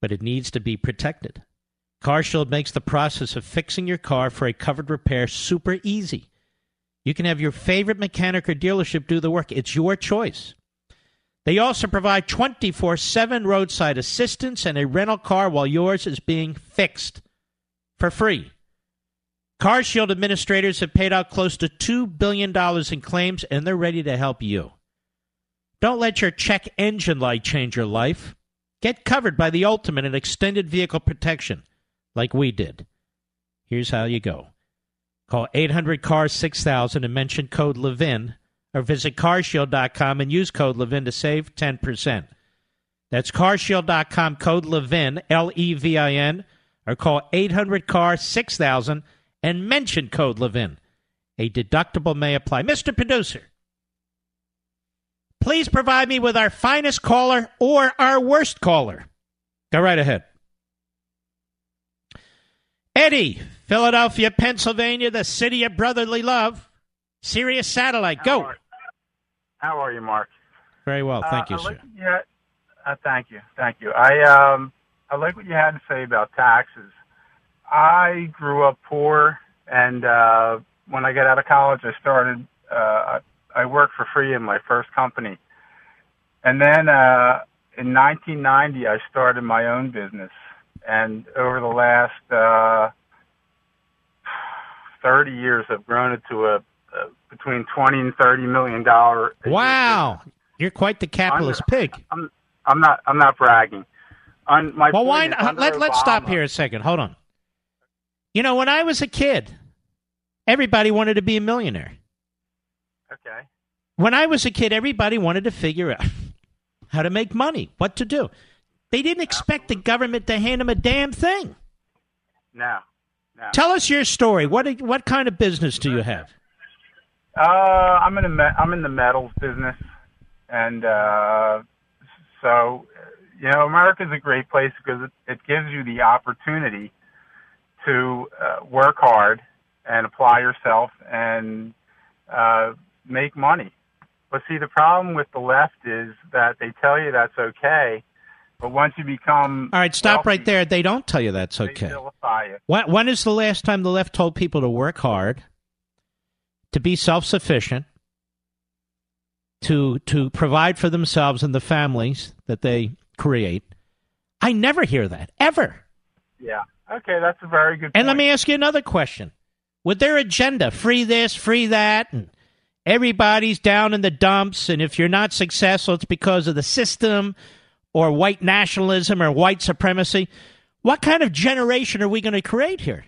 but it needs to be protected. Car Shield makes the process of fixing your car for a covered repair super easy. You can have your favorite mechanic or dealership do the work. It's your choice. They also provide 24 7 roadside assistance and a rental car while yours is being fixed for free. Car Shield administrators have paid out close to $2 billion in claims, and they're ready to help you. Don't let your check engine light change your life. Get covered by the ultimate in extended vehicle protection, like we did. Here's how you go call 800 CAR 6000 and mention code LEVIN or visit carshield.com and use code Levin to save 10%. That's carshield.com, code Levin, L E V I N, or call 800 CAR 6000 and mention code Levin. A deductible may apply. Mr. Producer, please provide me with our finest caller or our worst caller. Go right ahead. Eddie, Philadelphia, Pennsylvania, the city of brotherly love. Sirius Satellite, go. How are, you, Mark? Very well, thank uh, you, I sir. like had, uh, thank you, thank you. I um, I like what you had to say about taxes. I grew up poor, and uh, when I got out of college, I started. Uh, I worked for free in my first company, and then uh, in 1990, I started my own business. And over the last uh, 30 years, I've grown it to a, a between 20 and 30 million dollar. Wow, you're quite the capitalist pig. I'm I'm not I'm not bragging. On my well, why not? Let, let's stop here a second. Hold on. You know, when I was a kid, everybody wanted to be a millionaire. Okay. When I was a kid, everybody wanted to figure out <laughs> how to make money, what to do. They didn't expect the government to hand them a damn thing. No. No. Tell us your story. What what kind of business do you have? Uh, I'm in the me- I'm in the metals business, and uh, so you know, America's a great place because it, it gives you the opportunity to uh, work hard and apply yourself and uh, make money. But see, the problem with the left is that they tell you that's okay, but once you become All right, stop wealthy, right there. They don't tell you that's okay. When, when is the last time the left told people to work hard, to be self sufficient, to to provide for themselves and the families that they create? I never hear that ever. Yeah. Okay, that's a very good. And let me ask you another question: With their agenda, free this, free that, and everybody's down in the dumps, and if you're not successful, it's because of the system or white nationalism or white supremacy. What kind of generation are we going to create here?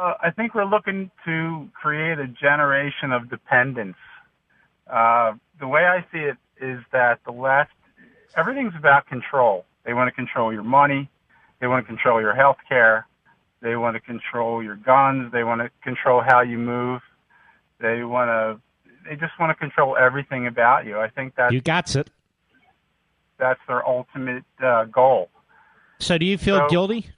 Uh, I think we're looking to create a generation of dependence. Uh, the way I see it is that the left, everything's about control. They want to control your money. They want to control your health care. They want to control your guns. They want to control how you move. They want to, they just want to control everything about you. I think that's, You got it. that's their ultimate uh, goal. So, do you feel So- guilty?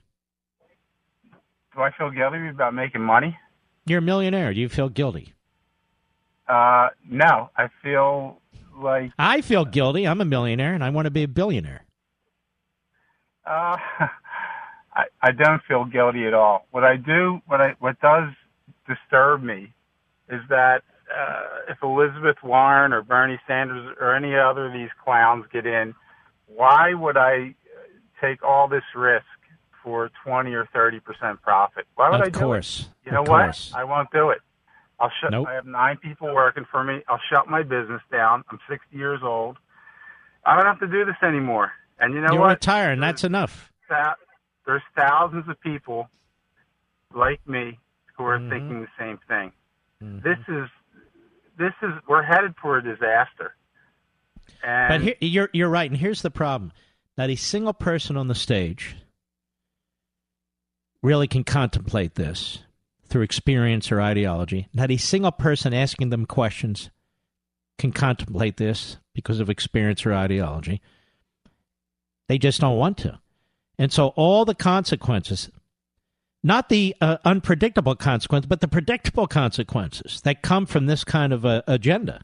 Do I feel guilty about making money? You're a millionaire. Do you feel guilty? Uh, no, I feel like I feel guilty. I'm a millionaire and I want to be a billionaire. uh, <laughs> I, I don't feel guilty at all. What I do, what I what does disturb me, is that uh, if Elizabeth Warren or Bernie Sanders or any other of these clowns get in, why would I take all this risk for twenty or thirty percent profit? Why would Of I do course. it? You know Of what? course. I won't do it. I'll shut. Nope. I have nine people working for me. I'll shut my business down. I'm 60 years old. I don't have to do this anymore. And you know You're what? retiring. That's enough. Thou- there's thousands of people like me who Mm-hmm. are thinking the same thing. This is this is we're headed for a disaster. And But here, you're you're right, and here's the problem: not a single person on the stage really can contemplate this through experience or ideology. Not a single person asking them questions can contemplate this because of experience or ideology. They just don't want to, and so all the consequences. Not the uh, unpredictable consequences, but the predictable consequences that come from this kind of a agenda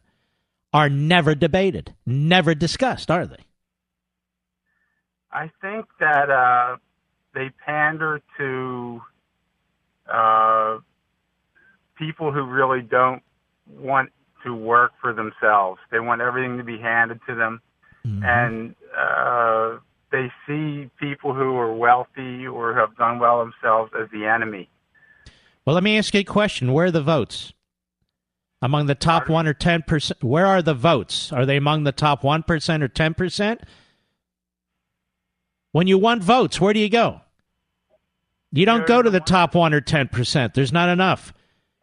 are never debated, never discussed, are they? I think that uh, they pander to uh, people who really don't want to work for themselves. They want everything to be handed to them, and uh, they see people who are wealthy or have done well themselves as the enemy. Well, let me ask you a question. Where are the votes? Among the top 1 or 10%? Where are the votes? Are they among the top 1% or 10%? When you want votes, where do you go? You don't go to the top 1 or 10%. There's not enough.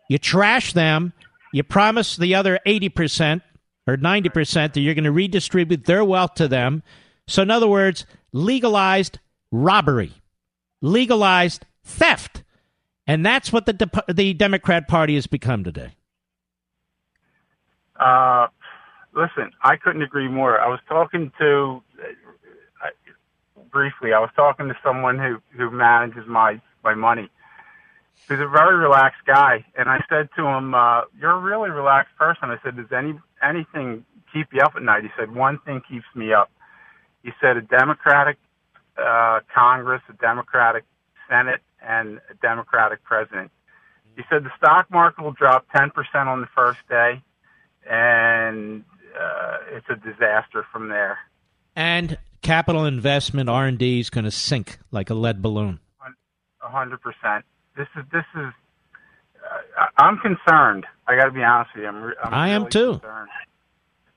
You trash them. You promise the other 80% or 90% that you're going to redistribute their wealth to them. So, in other words, legalized robbery, legalized theft. And that's what the, Dep- the Democrat Party has become today. Uh, listen, I couldn't agree more. I was talking to, briefly, I was talking to someone who, who manages my, my money. He's a very relaxed guy. And I said to him, uh, you're a really relaxed person. I said, does any, anything keep you up at night? He said, one thing keeps me up. He said, a Democratic, uh, Congress, a Democratic Senate and a Democratic president. He said the stock market will drop 10% on the first day, and uh, it's a disaster from there. And capital investment R and D is going to sink like a lead balloon. Hundred percent. This is this is. Uh, I'm concerned. I got to be honest with you. I'm, I'm I am really too. Concerned.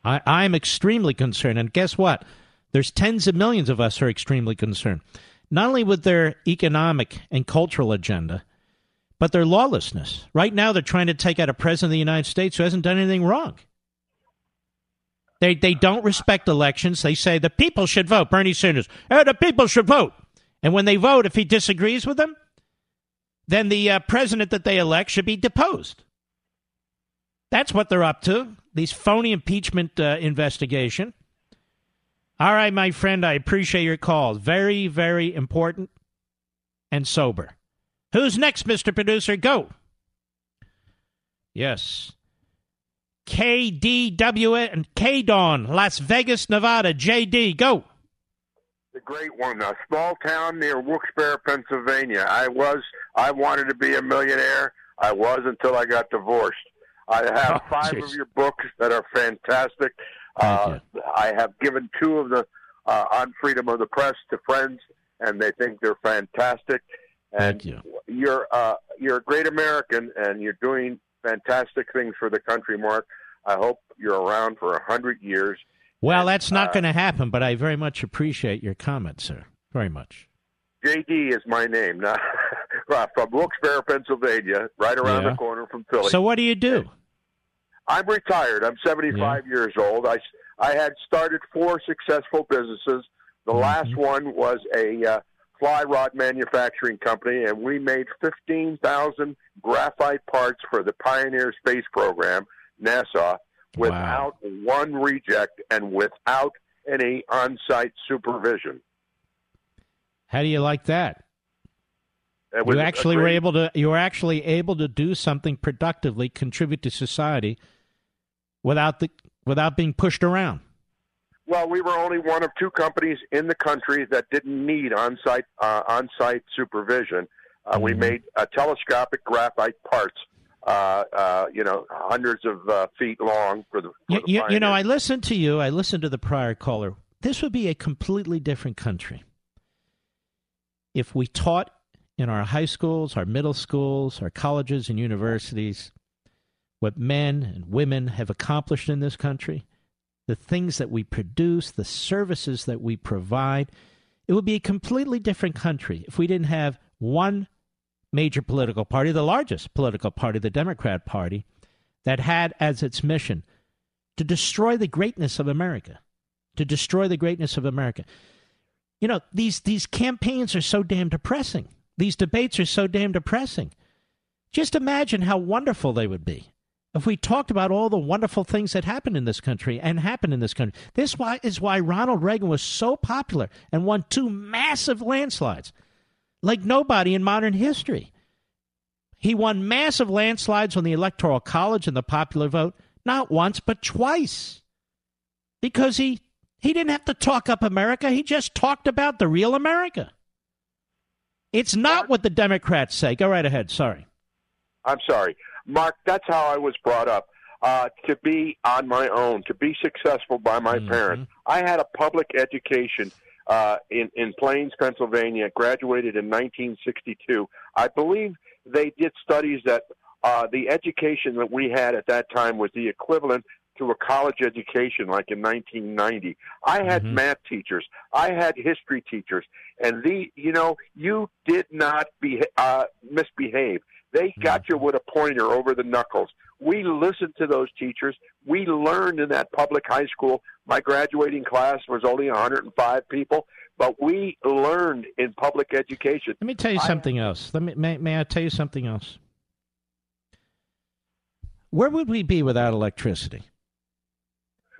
I, I am extremely concerned. And guess what? There's tens of millions of us who are extremely concerned, not only with their economic and cultural agenda, but their lawlessness. Right now, they're trying to take out a president of the United States who hasn't done anything wrong. They they don't respect elections. They say the people should vote. Bernie Sanders, oh, the people should vote. And when they vote, if he disagrees with them, then the uh, president that they elect should be deposed. That's what they're up to. These phony impeachment uh, investigation. All right, my friend, I appreciate your call. Very, very important and sober. Who's next, Mr. Producer? Go. Yes. KDW and K Don, Las Vegas, Nevada. JD, go. The great one, a small town near Wilkes-Barre, Pennsylvania. I was, I wanted to be a millionaire. I was until I got divorced. I have <laughs> Oh, five jeez. of your books that are fantastic. Uh, I have given two of the uh, on freedom of the press to friends, and they think they're fantastic. And Thank you. you're uh, you're a great American, and you're doing fantastic things for the country, Mark. I hope you're around for a hundred years. Well, that's not uh, going to happen, but I very much appreciate your comment, sir. Very much. JD is my name, not <laughs> from Wilkes-Barre, Pennsylvania, right around Yeah. the corner from Philly. So, what do you do? I'm retired. I'm 75 years old. I, I had started four successful businesses. The Mm-hmm. last one was a uh, fly rod manufacturing company, and we made 15,000 graphite parts for the Pioneer Space Program, NASA, without one reject and without any on-site supervision. How do you like that? Was You actually were able to. You were actually able to do something productively, contribute to society, without the without being pushed around. Well, we were only one of two companies in the country that didn't need on-site uh, on-site supervision. Uh, We Mm-hmm. made uh, telescopic graphite parts, uh, uh, you know, hundreds of uh, feet long for the. For You, the you, you know, I listened to you. I listened to the prior caller. This would be a completely different country if we taught in our high schools, our middle schools, our colleges, and universities what men and women have accomplished in this country, the things that we produce, the services that we provide. It would be a completely different country if we didn't have one major political party, the largest political party, the Democrat Party, that had as its mission to destroy the greatness of America, to destroy the greatness of America. You know, these these campaigns are so damn depressing. These debates are so damn depressing. Just imagine how wonderful they would be if we talked about all the wonderful things that happened in this country and happened in this country. This why is why Ronald Reagan was so popular and won two massive landslides, like nobody in modern history. He won massive landslides on the Electoral College and the popular vote, not once, but twice. Because he, he didn't have to talk up America, he just talked about the real America. It's not what the Democrats say. Go right ahead. Sorry. I'm sorry, Mark. That's how I was brought up. Uh, to be on my own, to be successful by my parents. I had a public education uh, in in Plains, Pennsylvania. Graduated in 1962. I believe they did studies that uh, the education that we had at that time was the equivalent to a college education, like in 1990. I had math teachers. I had history teachers, and the you know you did not be uh, misbehave. They got you with a pointer over the knuckles. We listened to those teachers. We learned in that public high school. My graduating class was only 105 people, but we learned in public education. Let me tell you something else. Let me may, may I tell you something else? Where would we be without electricity?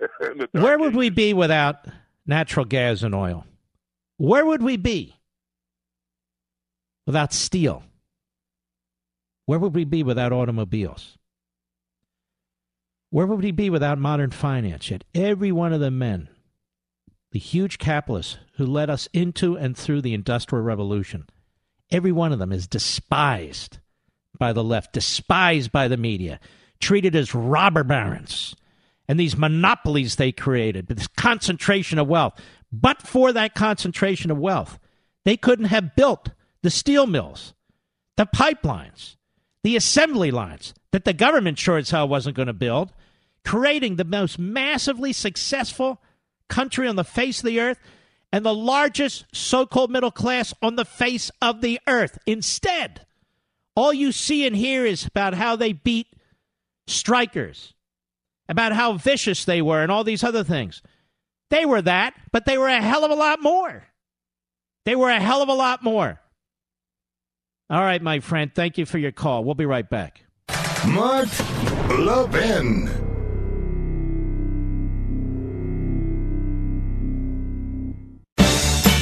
<laughs> Where would we be without natural gas and oil? Where would we be without steel? Where would we be without automobiles? Where would we be without modern finance? Yet every one of the men, the huge capitalists who led us into and through the Industrial Revolution, Every one of them is despised by the left, despised by the media, treated as robber barons. And these monopolies they created, this concentration of wealth. But for that concentration of wealth, they couldn't have built the steel mills, the pipelines, the assembly lines that the government sure as hell wasn't going to build, creating the most massively successful country on the face of the earth and the largest so called middle class on the face of the earth. Instead, all you see and hear is about how they beat strikers, about how vicious they were, and all these other things. They were that, but they were a hell of a lot more. They were a hell of a lot more. All right, my friend, thank you for your call. We'll be right back. Mark Levin.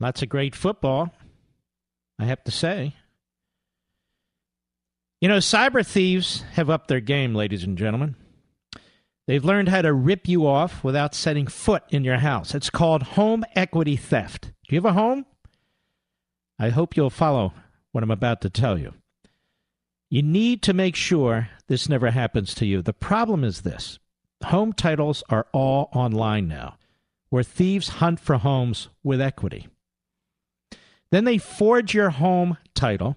Lots of great football, I have to say. You know, cyber thieves have upped their game, ladies and gentlemen. They've learned how to rip you off without setting foot in your house. It's called home equity theft. Do you have a home? I hope you'll follow what I'm about to tell you. You need to make sure this never happens to you. The problem is this home titles are all online now, where thieves hunt for homes with equity. Then they forge your home title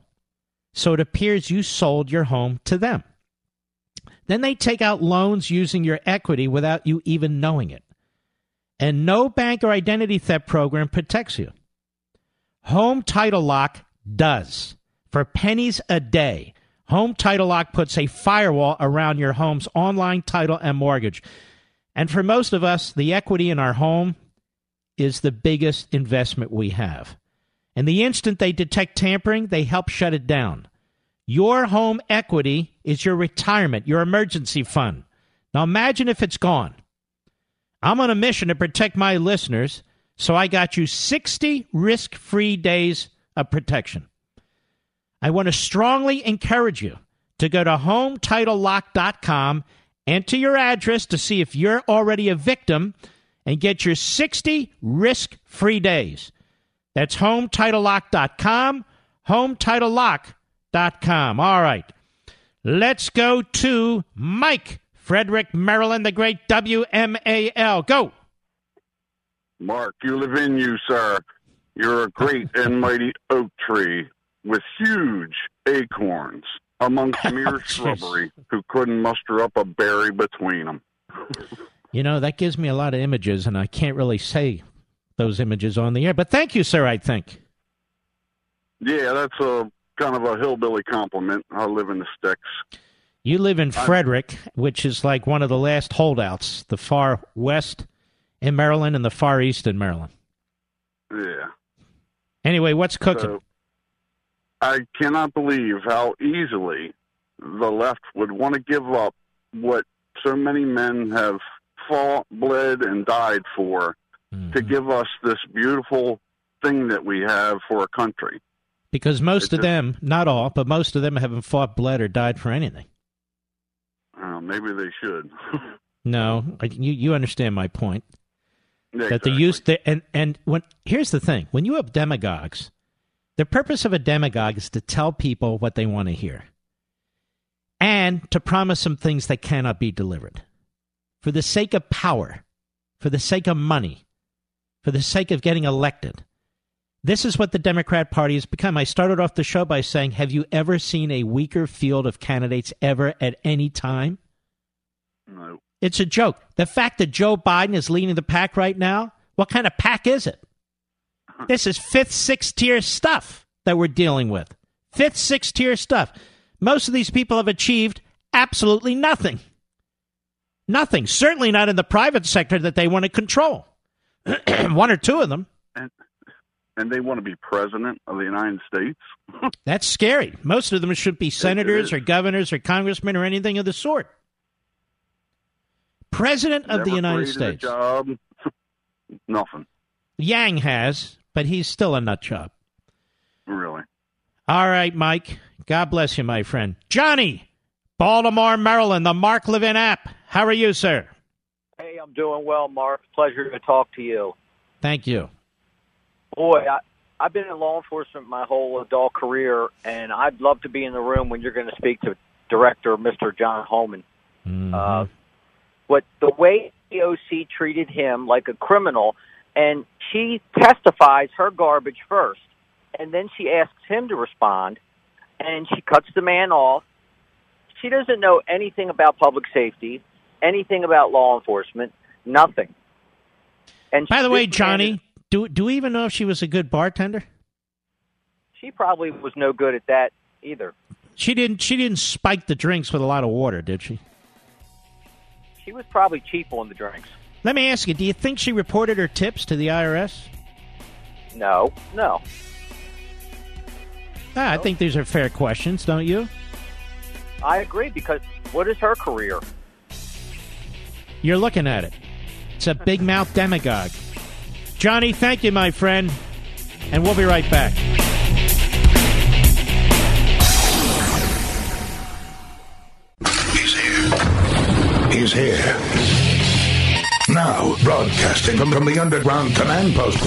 so it appears you sold your home to them. Then they take out loans using your equity without you even knowing it. And no bank or identity theft program protects you. Home Title Lock does. For pennies a day, Home Title Lock puts a firewall around your home's online title and mortgage. And for most of us, the equity in our home is the biggest investment we have. And the instant they detect tampering, they help shut it down. Your home equity is your retirement, your emergency fund. Now imagine if it's gone. I'm on a mission to protect my listeners, so I got you 60 risk free days of protection. I want to strongly encourage you to go to HomeTitleLock.com, enter your address to see if you're already a victim, and get your 60 risk free days. That's HomeTitleLock.com, HomeTitleLock.com. All right. Let's go to Mike, Frederick, Maryland, the great WMAL. Go. Mark, you live in you, sir. You're a great <laughs> and mighty oak tree with huge acorns amongst <laughs> mere shrubbery who couldn't muster up a berry between them. You know, that gives me a lot of images, and I can't really say those images on the air. But thank you, sir, I think. Yeah, that's a kind of a hillbilly compliment. I live in the sticks. You live in Frederick, which is like one of the last holdouts, the far west in Maryland and the far east in Maryland. Yeah. Anyway, what's cooking? So, I cannot believe how easily the left would want to give up what so many men have fought, bled, and died for to give us this beautiful thing that we have for a country. Because most It of just- them, not all, but most of them haven't fought, bled, or died for anything. Uh, maybe they should. <laughs> No, I- you you understand my point. Yeah, that the use the, and and when here's the thing: when you have demagogues, the purpose of a demagogue is to tell people what they want to hear, and to promise them things that cannot be delivered, for the sake of power, for the sake of money, for the sake of getting elected. This is what the Democrat Party has become. I started off the show by saying, Have you ever seen a weaker field of candidates ever at any time? No. It's a joke. The fact that Joe Biden is leading the pack right now, what kind of pack is it? This is fifth, sixth tier stuff that we're dealing with. Fifth, sixth tier stuff. Most of these people have achieved absolutely nothing. Nothing. Certainly not in the private sector that they want to control. <clears throat> One or two of them. And, and they want to be president of the United States. <laughs> That's scary. Most of them should be senators or governors or congressmen or anything of the sort. President of the United States. job. <laughs> Nothing. Yang has, but he's still a nut job. Really. All right, Mike. God bless you, my friend. Johnny, Baltimore, Maryland, the Mark Levin app. How are you, sir? Hey, I'm doing well, Mark. Pleasure to talk to you. Thank you. Boy, I, I've been in law enforcement my whole adult career, and I'd love to be in the room when you're going to speak to Director Mr. John Homan. Uh, but the way AOC treated him like a criminal, and she testifies her garbage first, and then she asks him to respond, and she cuts the man off. She doesn't know anything about public safety, anything about law enforcement, nothing. And By the way, Johnny, do do we even know if she was a good bartender? she probably was no good at that either. She didn't. She didn't spike the drinks with a lot of water, did she? She was probably cheap on the drinks. Let me ask you: Do you think she reported her tips to the IRS? No, no. Ah, I think these are fair questions, don't you? I agree because what is her career? You're looking at it. It's a big mouth demagogue. Johnny, thank you, my friend, and we'll be right back. He's here. He's here. Now, broadcasting from, from the underground command post,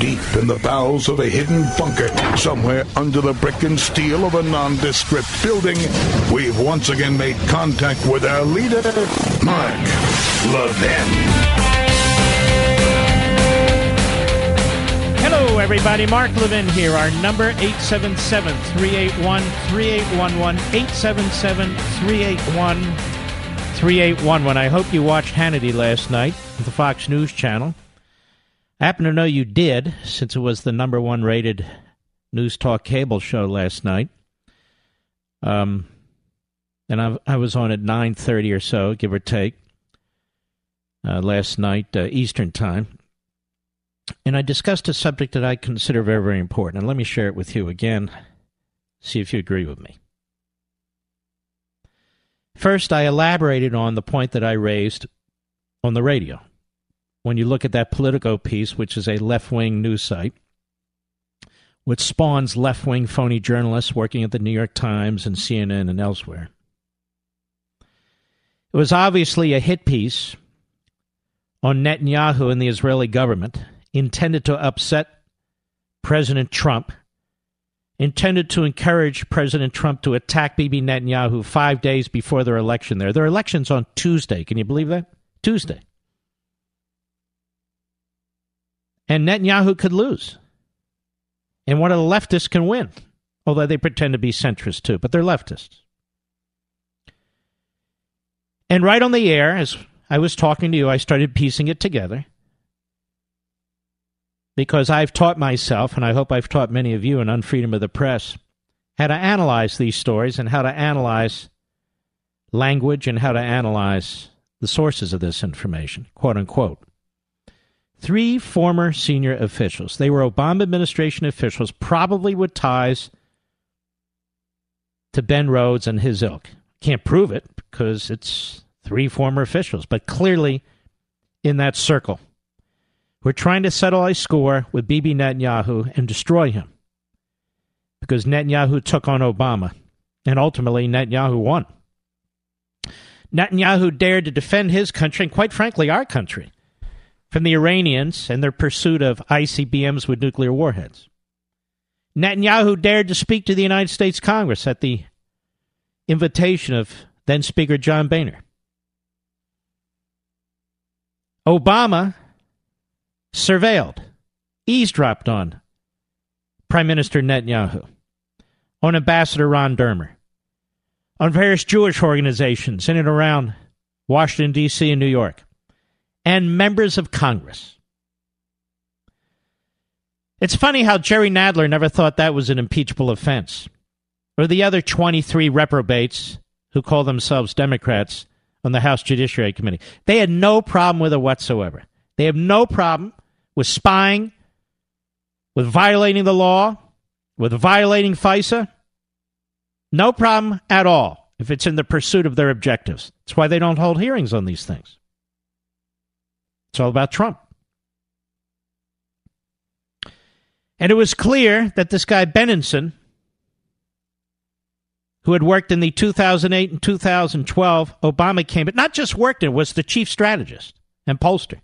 deep in the bowels of a hidden bunker, somewhere under the brick and steel of a nondescript building, we've once again made contact with our leader, Mark Levin. Hello, everybody. Mark Levin here. Our number 877 381 3811. 877 381 3811. I hope you watched Hannity last night the Fox News Channel. I happen to know you did, since it was the number one rated news talk cable show last night. Um, and I, I was on at 9.30 or so, give or take, uh, last night, uh, Eastern Time and I discussed a subject that I consider very, very important. And let me share it with you again, see if you agree with me. First, I elaborated on the point that I raised on the radio. When you look at that Politico piece, which is a left wing news site, which spawns left wing phony journalists working at the New York Times and CNN and elsewhere. It was obviously a hit piece on Netanyahu and the Israeli government intended to upset President Trump, intended to encourage President Trump to attack Bibi Netanyahu five days before their election there. Their election's on Tuesday. Can you believe that? Tuesday. And Netanyahu could lose. And one of the leftists can win, although they pretend to be centrist too, but they're leftists. And right on the air, as I was talking to you, I started piecing it together because I've taught myself, and I hope I've taught many of you in Unfreedom of the Press, how to analyze these stories and how to analyze language and how to analyze the sources of this information, quote unquote. Three former senior officials. They were Obama administration officials, probably with ties to Ben Rhodes and his ilk. Can't prove it because it's three former officials, but clearly in that circle. We're trying to settle a score with Bibi Netanyahu and destroy him. Because Netanyahu took on Obama, and ultimately Netanyahu won. Netanyahu dared to defend his country, and quite frankly, our country, from the Iranians and their pursuit of ICBMs with nuclear warheads. Netanyahu dared to speak to the United States Congress at the invitation of then Speaker John Boehner. Obama surveilled, eavesdropped on Prime Minister Netanyahu, on Ambassador Ron Dermer, on various Jewish organizations in and around Washington, D.C. and New York, and members of Congress. It's funny how Jerry Nadler never thought that was an impeachable offense, or the other 23 reprobates who call themselves Democrats on the House Judiciary Committee. They had no problem with it whatsoever. They have no problem with spying, with violating the law, with violating FISA. No problem at all if it's in the pursuit of their objectives. That's why they don't hold hearings on these things. It's all about Trump. And it was clear that this guy Benenson, who had worked in the 2008 and 2012 Obama campaign, not just worked in, was the chief strategist and pollster.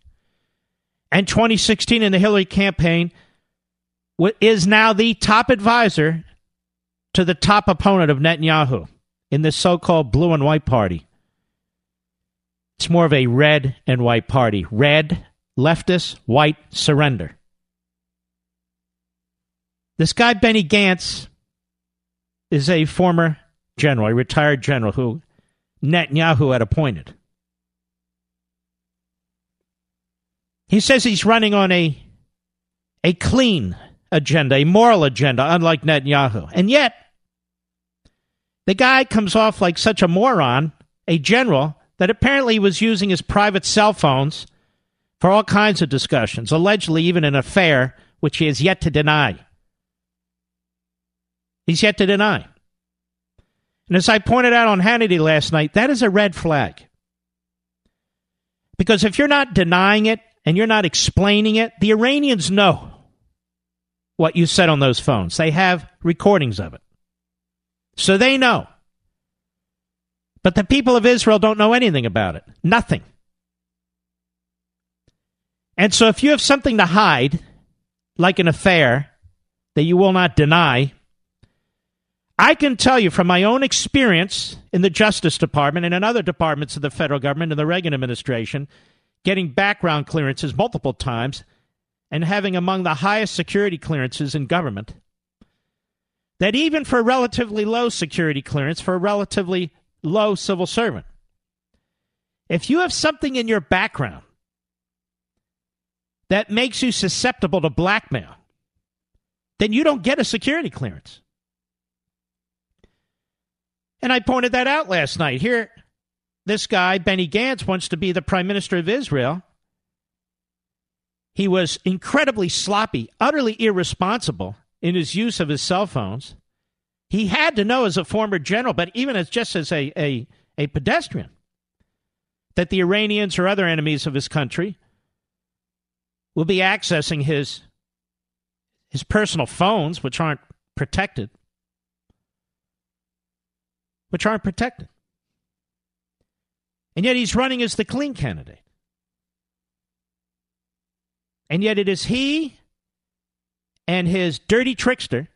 And 2016 in the Hillary campaign is now the top advisor to the top opponent of Netanyahu in this so called blue and white party. It's more of a red and white party. Red, leftist, white, surrender. This guy, Benny Gantz, is a former general, a retired general who Netanyahu had appointed. He says he's running on a, a clean agenda, a moral agenda, unlike Netanyahu. And yet, the guy comes off like such a moron, a general, that apparently was using his private cell phones for all kinds of discussions, allegedly even an affair, which he has yet to deny. He's yet to deny. And as I pointed out on Hannity last night, that is a red flag. Because if you're not denying it and you're not explaining it, the Iranians know what you said on those phones. They have recordings of it. So they know. But the people of Israel don't know anything about it. Nothing. And so if you have something to hide, like an affair that you will not deny, I can tell you from my own experience in the Justice Department and in other departments of the federal government and the Reagan administration, getting background clearances multiple times and having among the highest security clearances in government, that even for a relatively low security clearance, for a relatively low civil servant, if you have something in your background that makes you susceptible to blackmail, then you don't get a security clearance. And I pointed that out last night. Here, this guy, Benny Gantz, wants to be the prime minister of Israel. He was incredibly sloppy, utterly irresponsible in his use of his cell phones. He had to know as a former general, but even as just as a, a, a pedestrian, that the Iranians or other enemies of his country will be accessing his his personal phones, which aren't protected, which aren't protected. And yet he's running as the clean candidate. And yet it is he and his dirty trickster,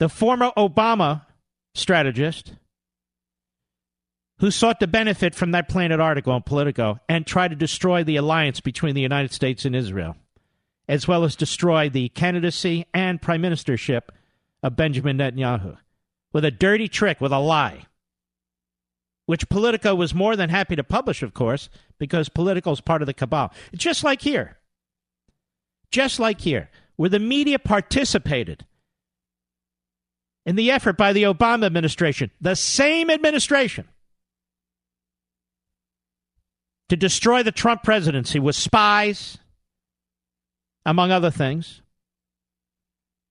the former Obama strategist, who sought to benefit from that Planet article on Politico and try to destroy the alliance between the United States and Israel, as well as destroy the candidacy and prime ministership of Benjamin Netanyahu with a dirty trick, with a lie, which Politico was more than happy to publish, of course, because Politico is part of the cabal. Just like here. Just like here, where the media participated in the effort by the Obama administration, the same administration, to destroy the Trump presidency with spies, among other things,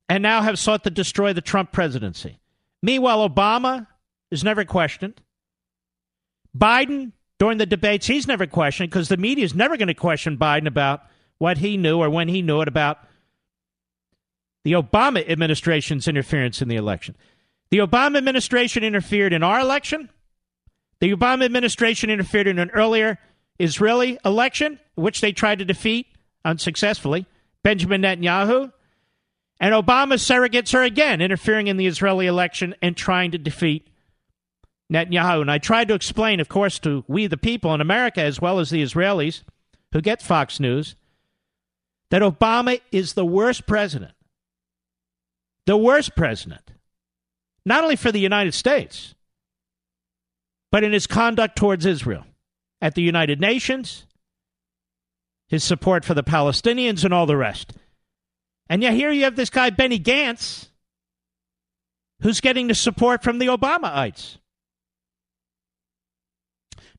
and now have sought to destroy the Trump presidency. Meanwhile, Obama is never questioned. Biden, during the debates, he's never questioned because the media is never going to question Biden about what he knew or when he knew it about the Obama administration's interference in the election. The Obama administration interfered in our election. The Obama administration interfered in an earlier Israeli election, which they tried to defeat unsuccessfully, Benjamin Netanyahu, and Obama's surrogates are again interfering in the Israeli election and trying to defeat Netanyahu. And I tried to explain, of course, to we the people in America as well as the Israelis who get Fox News that Obama is the worst president. The worst president. Not only for the United States, but in his conduct towards Israel at the United Nations, his support for the Palestinians, and all the rest. And yet here you have this guy, Benny Gantz, who's getting the support from the Obamaites.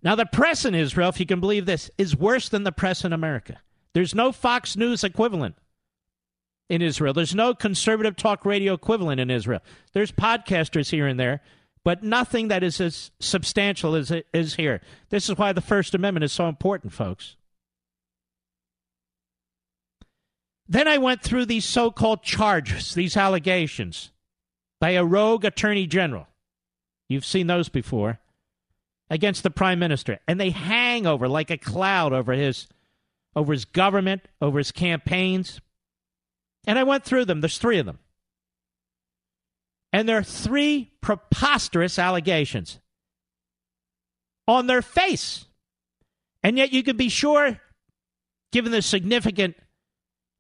Now, the press in Israel, if you can believe this, is worse than the press in America. There's no Fox News equivalent in Israel. There's no conservative talk radio equivalent in Israel. There's podcasters here and there, but nothing that is as substantial as it is here. This is why the First Amendment is so important, folks. Then I went through these so called charges, these allegations by a rogue attorney general. You've seen those before against the prime minister, and they hang over like a cloud over his over his government, over his campaigns. And I went through them. There's three of them. And there are three preposterous allegations on their face. And yet you can be sure, given the significant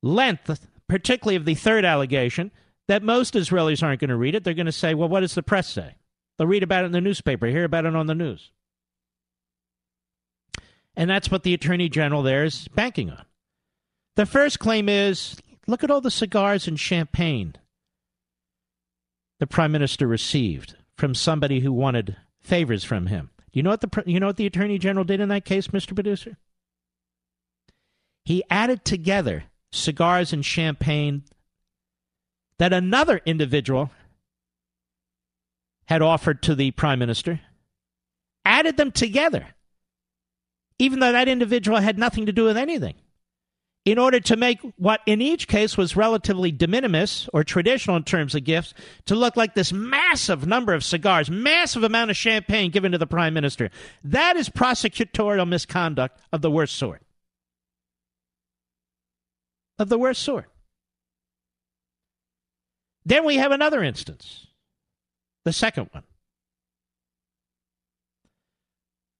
length, particularly of the third allegation, that most Israelis aren't going to read it. They're going to say, well, what does the press say? They'll read about it in the newspaper, hear about it on the news. And that's what the Attorney General there is banking on. The first claim is look at all the cigars and champagne the Prime Minister received from somebody who wanted favors from him. Do you know what the you know what the Attorney General did in that case, Mr. Producer? He added together cigars and champagne that another individual had offered to the prime minister, added them together, even though that individual had nothing to do with anything, in order to make what in each case was relatively de minimis or traditional in terms of gifts to look like this massive number of cigars, massive amount of champagne given to the prime minister. That is prosecutorial misconduct of the worst sort. Of the worst sort. Then we have another instance the second one.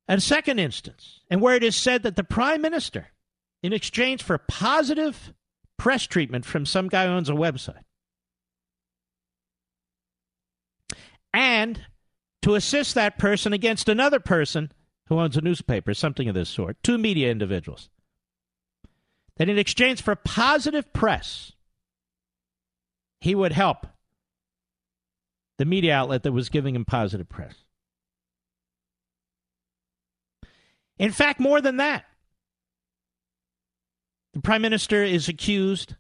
A second instance, and where it is said that the prime minister, in exchange for positive press treatment from some guy who owns a website, and to assist that person against another person who owns a newspaper, something of this sort, two media individuals, that in exchange for positive press, he would help the media outlet that was giving him positive press. In fact, more than that, the prime minister is accused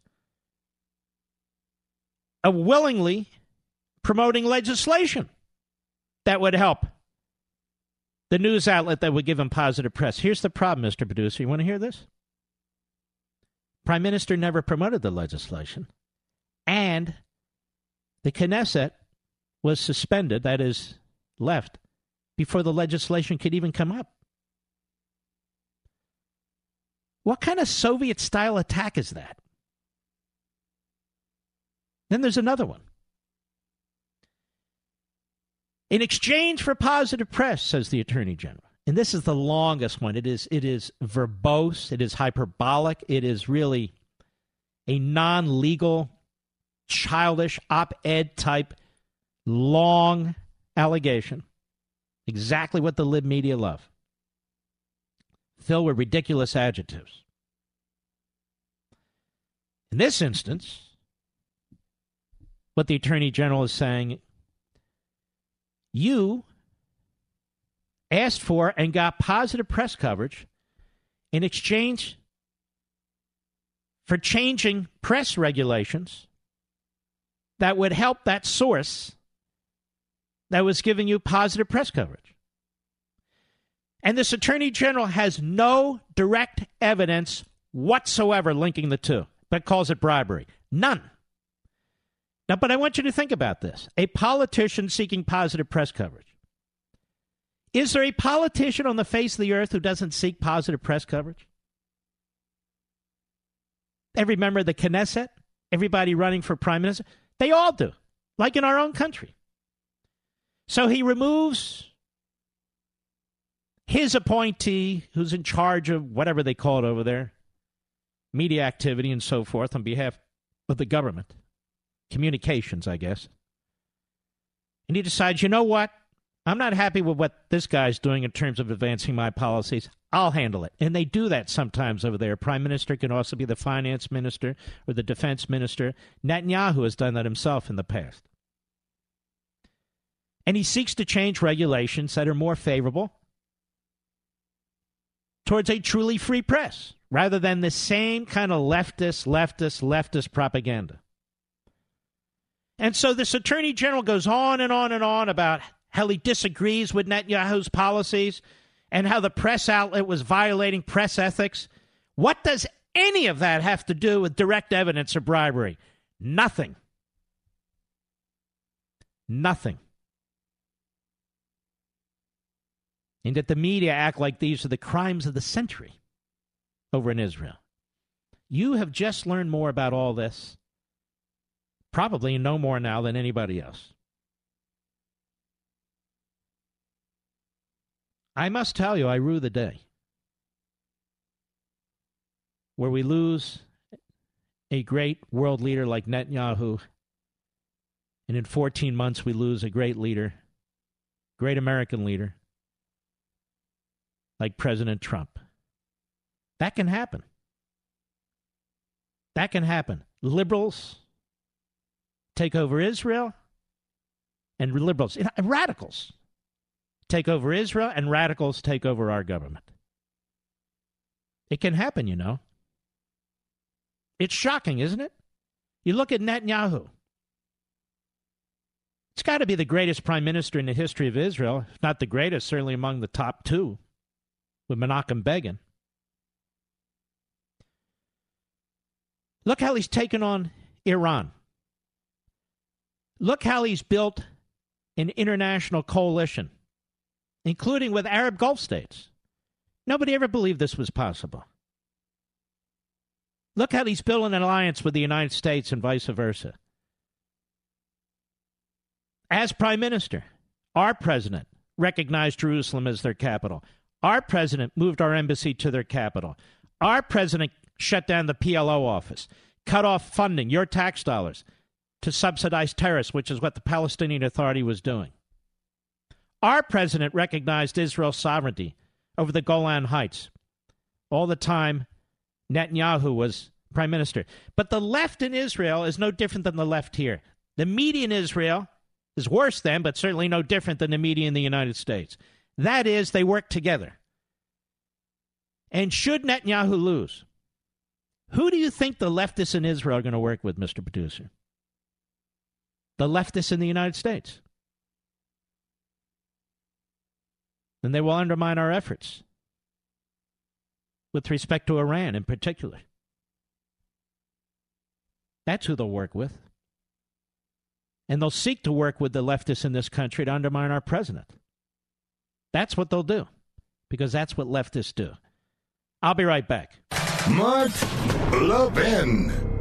of willingly promoting legislation that would help the news outlet that would give him positive press. Here's the problem, Mr. Producer. You want to hear this? Prime Minister never promoted the legislation, and the Knesset was suspended, that is, left, before the legislation could even come up. What kind of Soviet style attack is that? Then there's another one. In exchange for positive press, says the Attorney General, and this is the longest one. It is it is verbose, it is hyperbolic, it is really a non-legal, childish op-ed type long allegation. Exactly what the lib media love. Filled with ridiculous adjectives. In this instance, what the Attorney General is saying, you asked for and got positive press coverage in exchange for changing press regulations that would help that source that was giving you positive press coverage. And this attorney general has no direct evidence whatsoever linking the two, but calls it bribery. None. Now, but I want you to think about this. A politician seeking positive press coverage Is there a politician on the face of the earth who doesn't seek positive press coverage? Every member of the Knesset, everybody running for prime minister, they all do, like in our own country. So he removes his appointee, who's in charge of whatever they call it over there, media activity and so forth on behalf of the government, communications, I guess. And he decides, you know what? I'm not happy with what this guy's doing in terms of advancing my policies. I'll handle it. And they do that sometimes over there. Prime Minister can also be the finance minister or the defense minister. Netanyahu has done that himself in the past. And he seeks to change regulations that are more favorable towards a truly free press rather than the same kind of leftist, leftist, leftist propaganda. And so this attorney general goes on and on and on about how he disagrees with Netanyahu's policies and how the press outlet was violating press ethics. What does any of that have to do with direct evidence of bribery? Nothing. Nothing. And that the media act like these are the crimes of the century over in Israel. You have just learned more about all this, probably no more now than anybody else. I must tell you, I rue the day where we lose a great world leader like Netanyahu, and in 14 months we lose a great leader, great American leader like President Trump. That can happen. That can happen. Liberals take over Israel, and liberals, radicals take over Israel and radicals take over our government. It can happen, you know. It's shocking, isn't it? You look at Netanyahu. It's got to be the greatest prime minister in the history of Israel, if not the greatest, certainly among the top two, with Menachem Begin. Look how he's taken on Iran. Look how he's built an international coalition including with Arab Gulf states. Nobody ever believed this was possible. Look how he's building an alliance with the United States and vice versa. As prime minister, our president recognized Jerusalem as their capital. Our president moved our embassy to their capital. Our president shut down the PLO office, cut off funding, your tax dollars, to subsidize terrorists, which is what the Palestinian Authority was doing. Our president recognized Israel's sovereignty over the Golan Heights. All the time, Netanyahu was prime minister. But the left in Israel is no different than the left here. The media in Israel is worse than, but certainly no different than the media in the United States. That is, they work together. And should Netanyahu lose, who do you think the leftists in Israel are going to work with, Mr. Producer? The leftists in the United States. Then they will undermine our efforts with respect to Iran in particular. That's who they'll work with. And they'll seek to work with the leftists in this country to undermine our president. That's what they'll do, because that's what leftists do. I'll be right back. Mark Levin.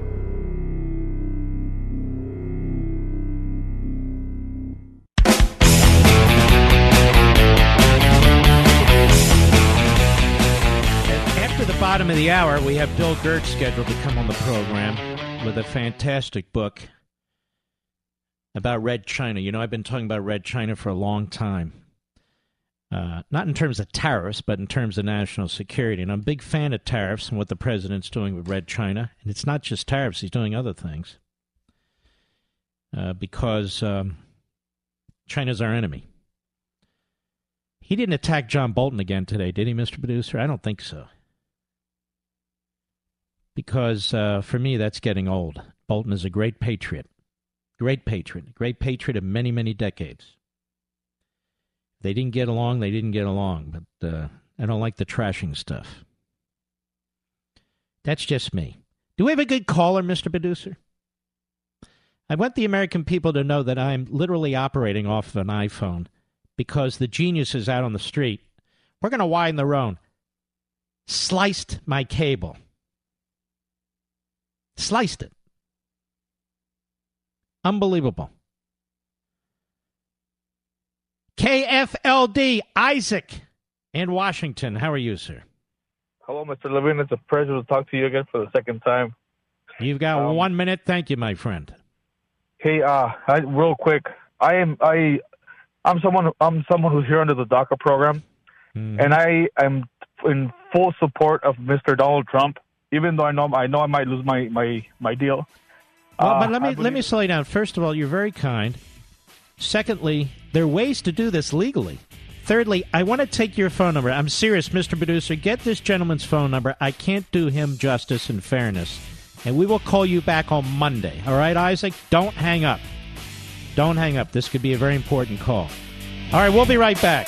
Bottom of the hour, we have Bill Gertz scheduled to come on the program with a fantastic book about Red China. You know, I've been talking about Red China for a long time. Uh, not in terms of tariffs, but in terms of national security. And I'm a big fan of tariffs and what the president's doing with Red China. And it's not just tariffs, he's doing other things. Uh, because um, China's our enemy. He didn't attack John Bolton again today, did he, Mr. Producer? I don't think so because uh, for me, that's getting old. Bolton is a great patriot, great patriot, great patriot of many, many decades. They didn't get along, they didn't get along, but uh, I don't like the trashing stuff. That's just me. Do we have a good caller, Mr. Producer? I want the American people to know that I'm literally operating off of an iPhone because the genius is out on the street. We're going to widen the road. Sliced my cable. Sliced it. Unbelievable. KFLD Isaac in Washington. How are you, sir? Hello, Mr. Levin. It's a pleasure to talk to you again for the second time. You've got um, one minute. Thank you, my friend. Hey, uh, I, real quick, I am I, I'm someone I'm someone who's here under the DACA program, mm. and I am in full support of Mr. Donald Trump. Even though I know I know I might lose my my my deal. Well, uh, but let me believe- let me slow you down. First of all, you're very kind. Secondly, there are ways to do this legally. Thirdly, I want to take your phone number. I'm serious, Mr. Producer. Get this gentleman's phone number. I can't do him justice and fairness. And we will call you back on Monday. All right, Isaac? Don't hang up. Don't hang up. This could be a very important call. All right, we'll be right back.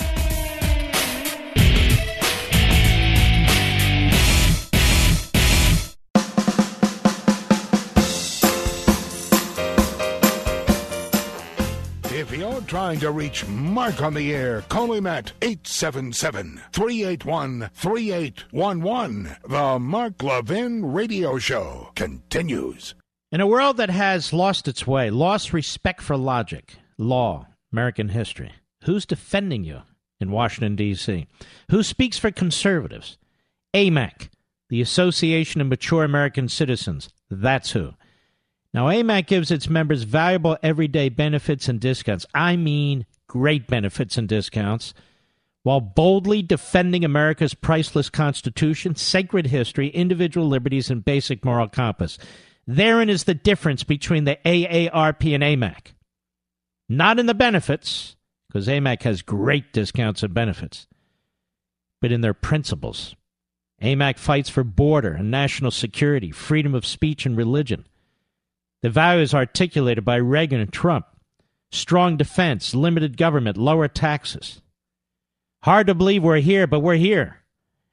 Trying to reach Mark on the air, call him at 877 381 3811. The Mark Levin Radio Show continues. In a world that has lost its way, lost respect for logic, law, American history, who's defending you in Washington, D.C.? Who speaks for conservatives? AMAC, the Association of Mature American Citizens. That's who. Now, AMAC gives its members valuable everyday benefits and discounts. I mean, great benefits and discounts, while boldly defending America's priceless Constitution, sacred history, individual liberties, and basic moral compass. Therein is the difference between the AARP and AMAC. Not in the benefits, because AMAC has great discounts and benefits, but in their principles. AMAC fights for border and national security, freedom of speech and religion the values articulated by Reagan and Trump strong defense, limited government, lower taxes. Hard to believe we're here, but we're here.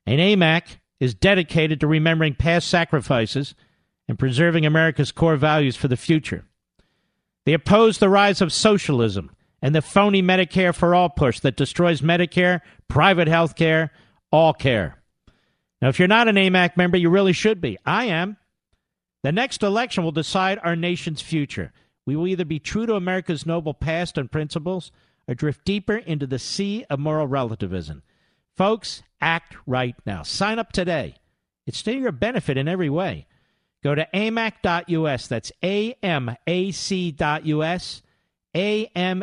And AMAC is dedicated to remembering past sacrifices and preserving America's core values for the future. They oppose the rise of socialism and the phony Medicare for all push that destroys Medicare, private health care, all care. Now, if you're not an AMAC member, you really should be. I am. The next election will decide our nation's future. We will either be true to America's noble past and principles or drift deeper into the sea of moral relativism. Folks, act right now. Sign up today. It's to your benefit in every way. Go to amac.us. That's A-M-A-C.us. A-M-A-C.us.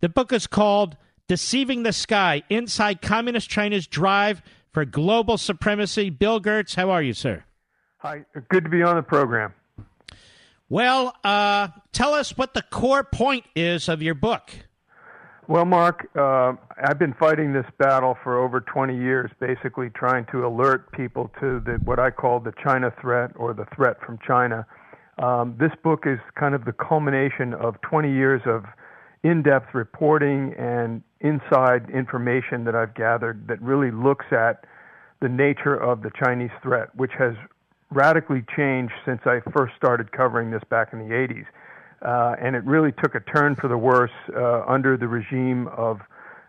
The book is called Deceiving the Sky Inside Communist China's Drive for Global Supremacy. Bill Gertz, how are you, sir? Hi, good to be on the program. Well, uh, tell us what the core point is of your book. Well, Mark, uh, I've been fighting this battle for over 20 years, basically trying to alert people to the, what I call the China threat or the threat from China. Um, this book is kind of the culmination of 20 years of in depth reporting and inside information that I've gathered that really looks at the nature of the Chinese threat, which has radically changed since I first started covering this back in the 80s. Uh, and it really took a turn for the worse uh, under the regime of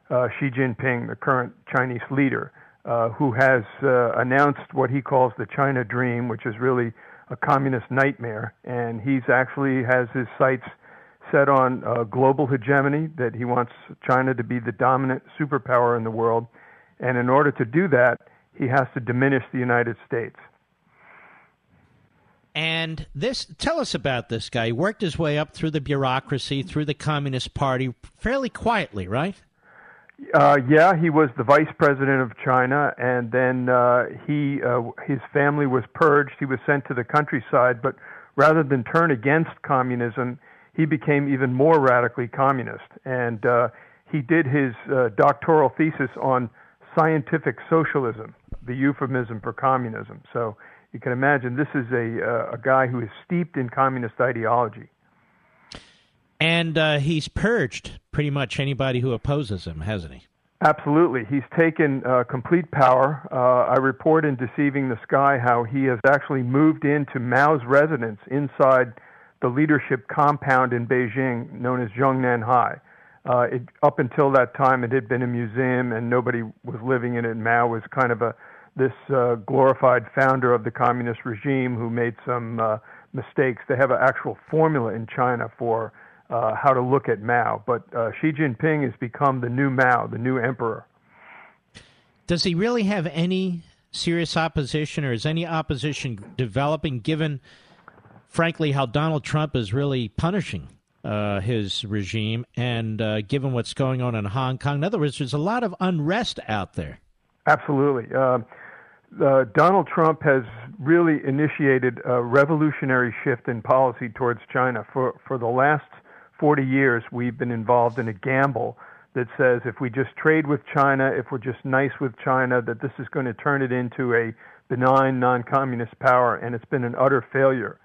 uh, Xi Jinping, the current Chinese leader, uh, who has uh, announced what he calls the China Dream, which is really a communist nightmare. And he's actually has his sights set on uh, global hegemony, that he wants China to be the dominant superpower in the world. And in order to do that, he has to diminish the United States. And this, tell us about this guy. He worked his way up through the bureaucracy, through the Communist Party, fairly quietly, right? Uh, yeah, he was the vice president of China, and then uh, he uh, his family was purged. He was sent to the countryside, but rather than turn against communism, he became even more radically communist. And uh, he did his uh, doctoral thesis on scientific socialism, the euphemism for communism. So you can imagine this is a uh, a guy who is steeped in communist ideology. And uh, he's purged pretty much anybody who opposes him, hasn't he? Absolutely. He's taken uh, complete power. Uh, I report in Deceiving the Sky how he has actually moved into Mao's residence inside the leadership compound in Beijing known as Zhongnanhai. Uh, it, up until that time, it had been a museum, and nobody was living in it. Mao was kind of a this uh, glorified founder of the communist regime who made some uh, mistakes. They have an actual formula in China for uh, how to look at Mao, but uh, Xi Jinping has become the new Mao, the new emperor. Does he really have any serious opposition, or is any opposition developing? Given, frankly, how Donald Trump is really punishing uh, his regime, and uh, given what's going on in Hong Kong, in other words, there's a lot of unrest out there. Absolutely. Uh, uh, Donald Trump has really initiated a revolutionary shift in policy towards China. For for the last 40 years, we've been involved in a gamble that says if we just trade with China, if we're just nice with China, that this is going to turn it into a benign non-communist power, and it's been an utter failure.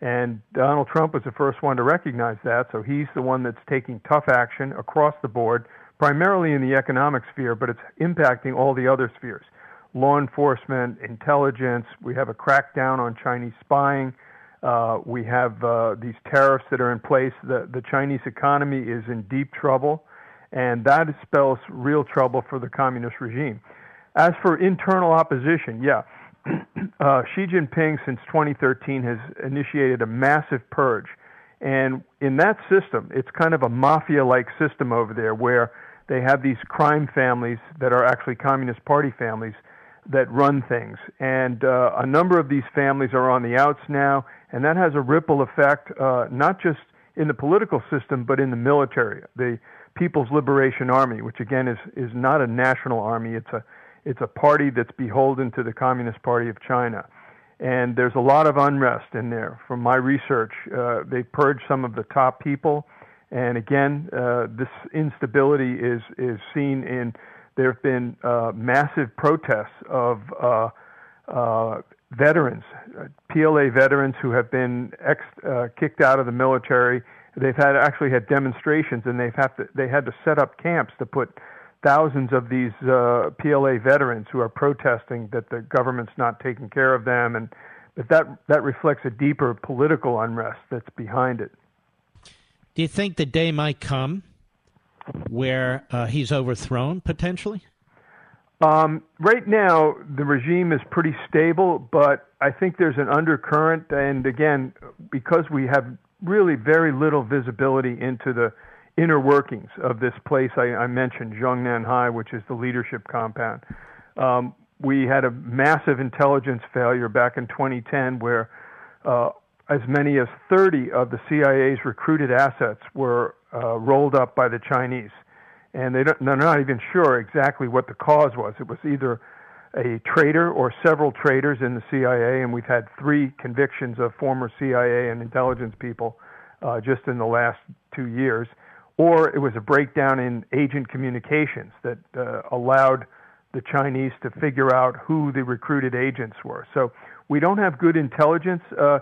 And Donald Trump was the first one to recognize that, so he's the one that's taking tough action across the board, primarily in the economic sphere, but it's impacting all the other spheres law enforcement, intelligence. We have a crackdown on Chinese spying. Uh, we have uh, these tariffs that are in place. The, the Chinese economy is in deep trouble, and that spells real trouble for the communist regime. As for internal opposition, yeah, <clears throat> uh, Xi Jinping since 2013 has initiated a massive purge. And in that system, it's kind of a mafia like system over there where they have these crime families that are actually Communist Party families that run things. And uh, a number of these families are on the outs now, and that has a ripple effect, uh, not just in the political system, but in the military. The People's Liberation Army, which again is, is not a national army, it's a, it's a party that's beholden to the Communist Party of China. And there's a lot of unrest in there. From my research, uh, they purged some of the top people. And again, uh, this instability is, is seen in there have been uh, massive protests of uh, veterans, PLA veterans who have been ex- uh, kicked out of the military. They've had actually had demonstrations, and they've have to they had to set up camps to put thousands of these uh, PLA veterans who are protesting that the government's not taking care of them, and but that that reflects a deeper political unrest that's behind it. Do you think the day might come where uh, he's overthrown potentially? Um, right now, the regime is pretty stable, but I think there's an undercurrent. And again, because we have really very little visibility into the inner workings of this place I, I mentioned, Zhongnanhai, which is the leadership compound. Um, we had a massive intelligence failure back in 2010 where uh, as many as 30 of the CIA's recruited assets were uh, rolled up by the Chinese, and they don't, they're not even sure exactly what the cause was. It was either a traitor or several traitors in the CIA, and we've had three convictions of former CIA and intelligence people uh, just in the last two years, or it was a breakdown in agent communications that uh, allowed the Chinese to figure out who the recruited agents were. So we don't have good intelligence. Uh,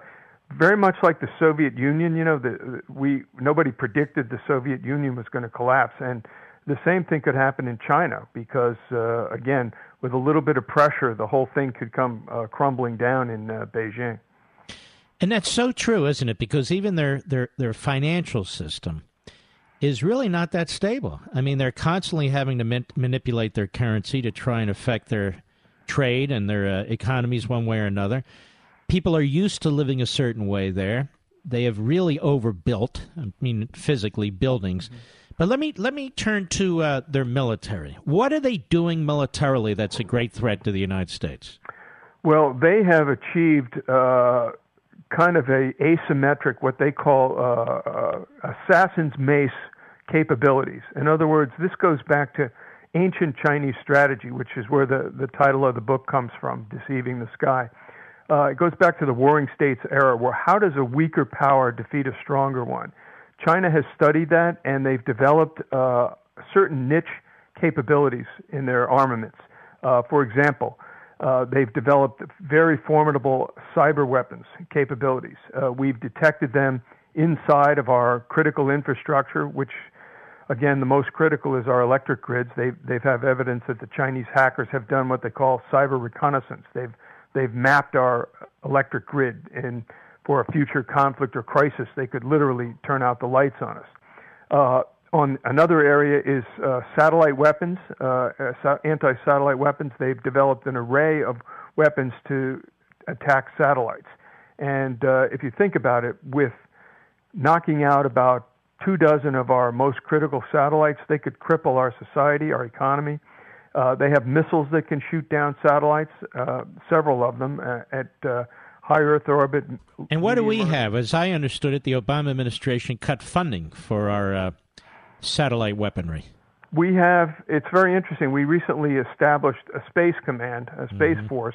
very much like the Soviet Union, you know, the, we nobody predicted the Soviet Union was going to collapse, and the same thing could happen in China because, uh, again, with a little bit of pressure, the whole thing could come uh, crumbling down in uh, Beijing. And that's so true, isn't it? Because even their their their financial system is really not that stable. I mean, they're constantly having to man- manipulate their currency to try and affect their trade and their uh, economies one way or another people are used to living a certain way there. They have really overbuilt, I mean, physically buildings. Mm-hmm. But let me let me turn to uh, their military. What are they doing militarily that's a great threat to the United States? Well, they have achieved uh, kind of a asymmetric, what they call uh, uh assassin's mace capabilities. In other words, this goes back to ancient Chinese strategy, which is where the, the title of the book comes from, Deceiving the Sky uh, it goes back to the Warring States era, where how does a weaker power defeat a stronger one? China has studied that, and they've developed uh, certain niche capabilities in their armaments. Uh, for example, uh, they've developed very formidable cyber weapons capabilities. Uh, we've detected them inside of our critical infrastructure, which, again, the most critical is our electric grids. They they've have evidence that the Chinese hackers have done what they call cyber reconnaissance. They've they've mapped our electric grid and for a future conflict or crisis they could literally turn out the lights on us uh, on another area is uh, satellite weapons, uh, uh anti-satellite weapons. They've developed an array of weapons to attack satellites. And uh, if you think about it, with knocking out about two dozen of our most critical satellites, they could cripple our society, our economy. Uh, they have missiles that can shoot down satellites, uh, several of them uh, at uh, high Earth orbit. And what do we Earth. have? As I understood it, the Obama administration cut funding for our uh, satellite weaponry. We have, it's very interesting. We recently established a space command, a space mm-hmm. force,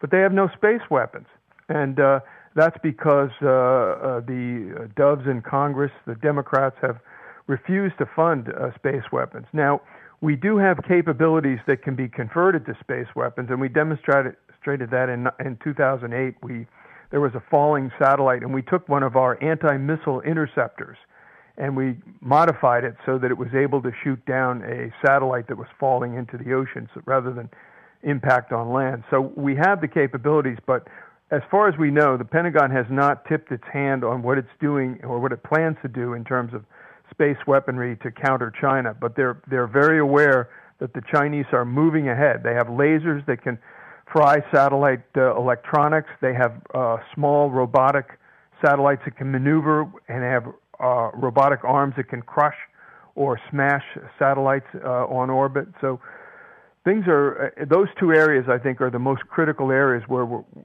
but they have no space weapons. And uh, that's because uh, uh, the doves in Congress, the Democrats, have refused to fund uh, space weapons. Now, we do have capabilities that can be converted to space weapons, and we demonstrated that in in 2008. We there was a falling satellite, and we took one of our anti-missile interceptors, and we modified it so that it was able to shoot down a satellite that was falling into the ocean, so rather than impact on land. So we have the capabilities, but as far as we know, the Pentagon has not tipped its hand on what it's doing or what it plans to do in terms of space weaponry to counter China. But they're they're very aware that the Chinese are moving ahead. They have lasers that can fry satellite uh, electronics. They have uh, small robotic satellites that can maneuver and have uh, robotic arms that can crush or smash satellites uh, on orbit. So things are uh, those two areas I think are the most critical areas where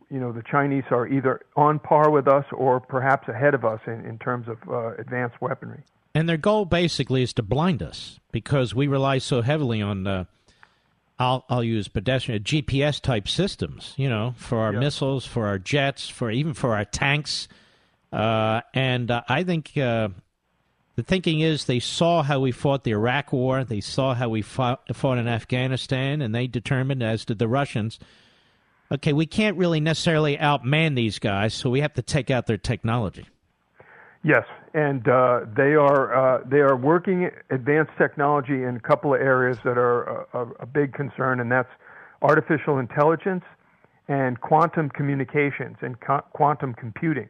you know the Chinese are either on par with us or perhaps ahead of us in, in terms of uh, advanced weaponry. And their goal basically is to blind us because we rely so heavily on uh, I'll I'll use pedestrian GPS type systems, you know, for our missiles, for our jets, for even for our tanks. Uh, and uh, I think uh, the thinking is they saw how we fought the Iraq War, they saw how we fought, fought in Afghanistan, and they determined, as did the Russians, okay, we can't really necessarily outman these guys, so we have to take out their technology. Yes, and uh, they are uh, they are working advanced technology in a couple of areas that are a, a big concern, and that's artificial intelligence and quantum communications and co- quantum computing.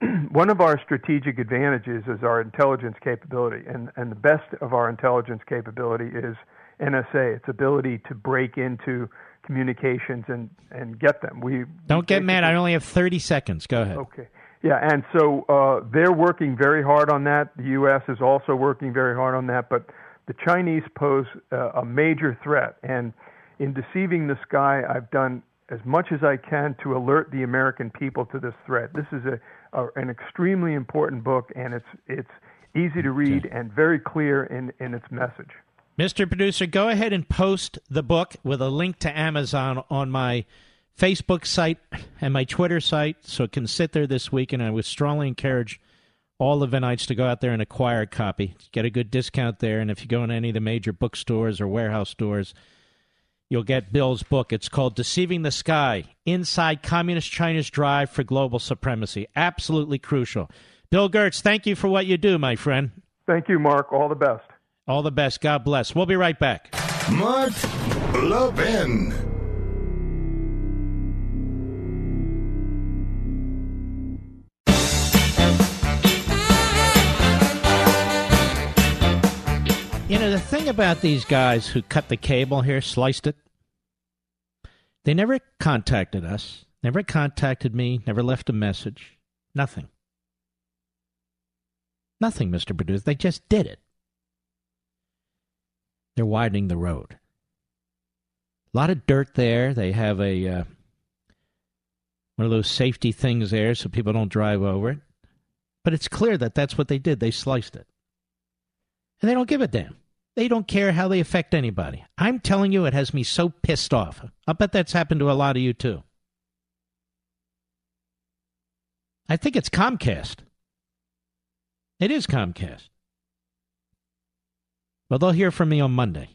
<clears throat> one of our strategic advantages is our intelligence capability, and, and the best of our intelligence capability is NSA, its ability to break into communications and, and get them. We don't get mad. I only have thirty seconds. Go ahead. Okay. Yeah, and so uh, they're working very hard on that. The U.S. is also working very hard on that, but the Chinese pose uh, a major threat. And in deceiving the sky, I've done as much as I can to alert the American people to this threat. This is a, a an extremely important book, and it's it's easy to read and very clear in, in its message. Mr. Producer, go ahead and post the book with a link to Amazon on my Facebook site and my Twitter site, so it can sit there this week. And I would strongly encourage all the Vinites to go out there and acquire a copy. Get a good discount there, and if you go in any of the major bookstores or warehouse stores, you'll get Bill's book. It's called Deceiving the Sky Inside Communist China's Drive for Global Supremacy. Absolutely crucial. Bill Gertz, thank you for what you do, my friend. Thank you, Mark. All the best. All the best. God bless. We'll be right back. Mark Levin. Know, the thing about these guys who cut the cable here, sliced it, they never contacted us, never contacted me, never left a message. Nothing. Nothing, Mr. Producer. They just did it. They're widening the road. A lot of dirt there. They have a uh, one of those safety things there so people don't drive over it. But it's clear that that's what they did. They sliced it. And they don't give a damn. They don't care how they affect anybody. I'm telling you, it has me so pissed off. I bet that's happened to a lot of you too. I think it's Comcast. It is Comcast. Well, they'll hear from me on Monday.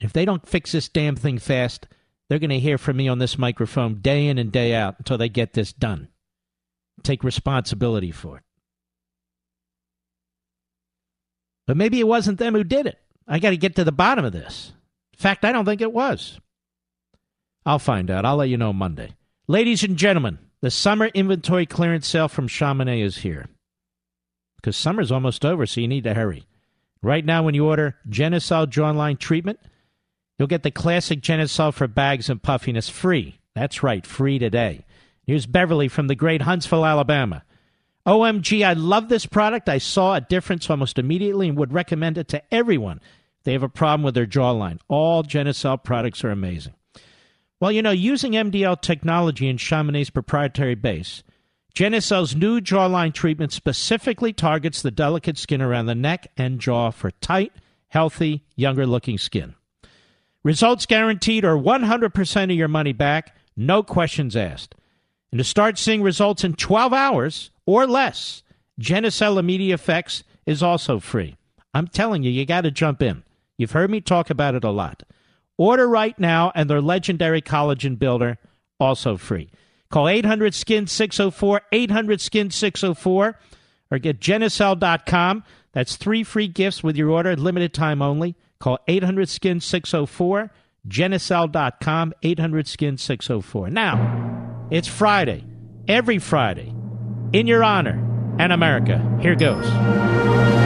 If they don't fix this damn thing fast, they're going to hear from me on this microphone day in and day out until they get this done. Take responsibility for it. But maybe it wasn't them who did it. I got to get to the bottom of this. In fact, I don't think it was. I'll find out. I'll let you know Monday. Ladies and gentlemen, the summer inventory clearance sale from Chamonix is here. Because summer's almost over, so you need to hurry. Right now, when you order Genucel jawline treatment, you'll get the classic Genucel for bags and puffiness free. That's right, free today. Here's Beverly from the great Huntsville, Alabama. OMG, I love this product. I saw a difference almost immediately and would recommend it to everyone. They have a problem with their jawline. All Genucel products are amazing. Well, you know, using MDL technology and Chamonix's proprietary base, Genucel's new jawline treatment specifically targets the delicate skin around the neck and jaw for tight, healthy, younger looking skin. Results guaranteed or 100% of your money back, no questions asked. And to start seeing results in 12 hours or less, Genucel Immediate Effects is also free. I'm telling you, you got to jump in. You've heard me talk about it a lot. Order right now, and their legendary collagen builder also free. Call 800 Skin 604, 800 Skin 604, or get Genucel.com. That's three free gifts with your order, limited time only. Call 800 Skin 604, Genucel.com, 800 Skin 604. Now, it's Friday, every Friday, in your honor and America. Here goes.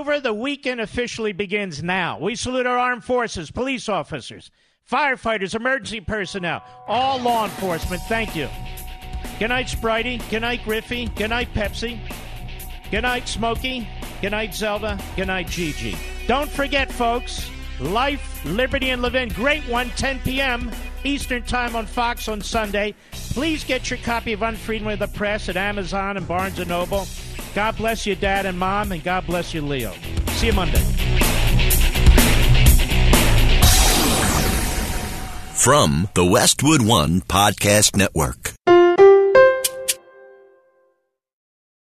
Over. The weekend officially begins now. We salute our armed forces, police officers, firefighters, emergency personnel, all law enforcement. Thank you. Good night, Spritey. Good night, Griffey. Good night, Pepsi. Good night, Smokey. Good night, Zelda. Good night, Gigi. Don't forget, folks, Life, Liberty, and Levin. Great one, 10 p.m. Eastern Time on Fox on Sunday. Please get your copy of Unfreedom of the Press at Amazon and Barnes & Noble. God bless you, Dad and Mom, and God bless you, Leo. See you Monday. From the Westwood One Podcast Network.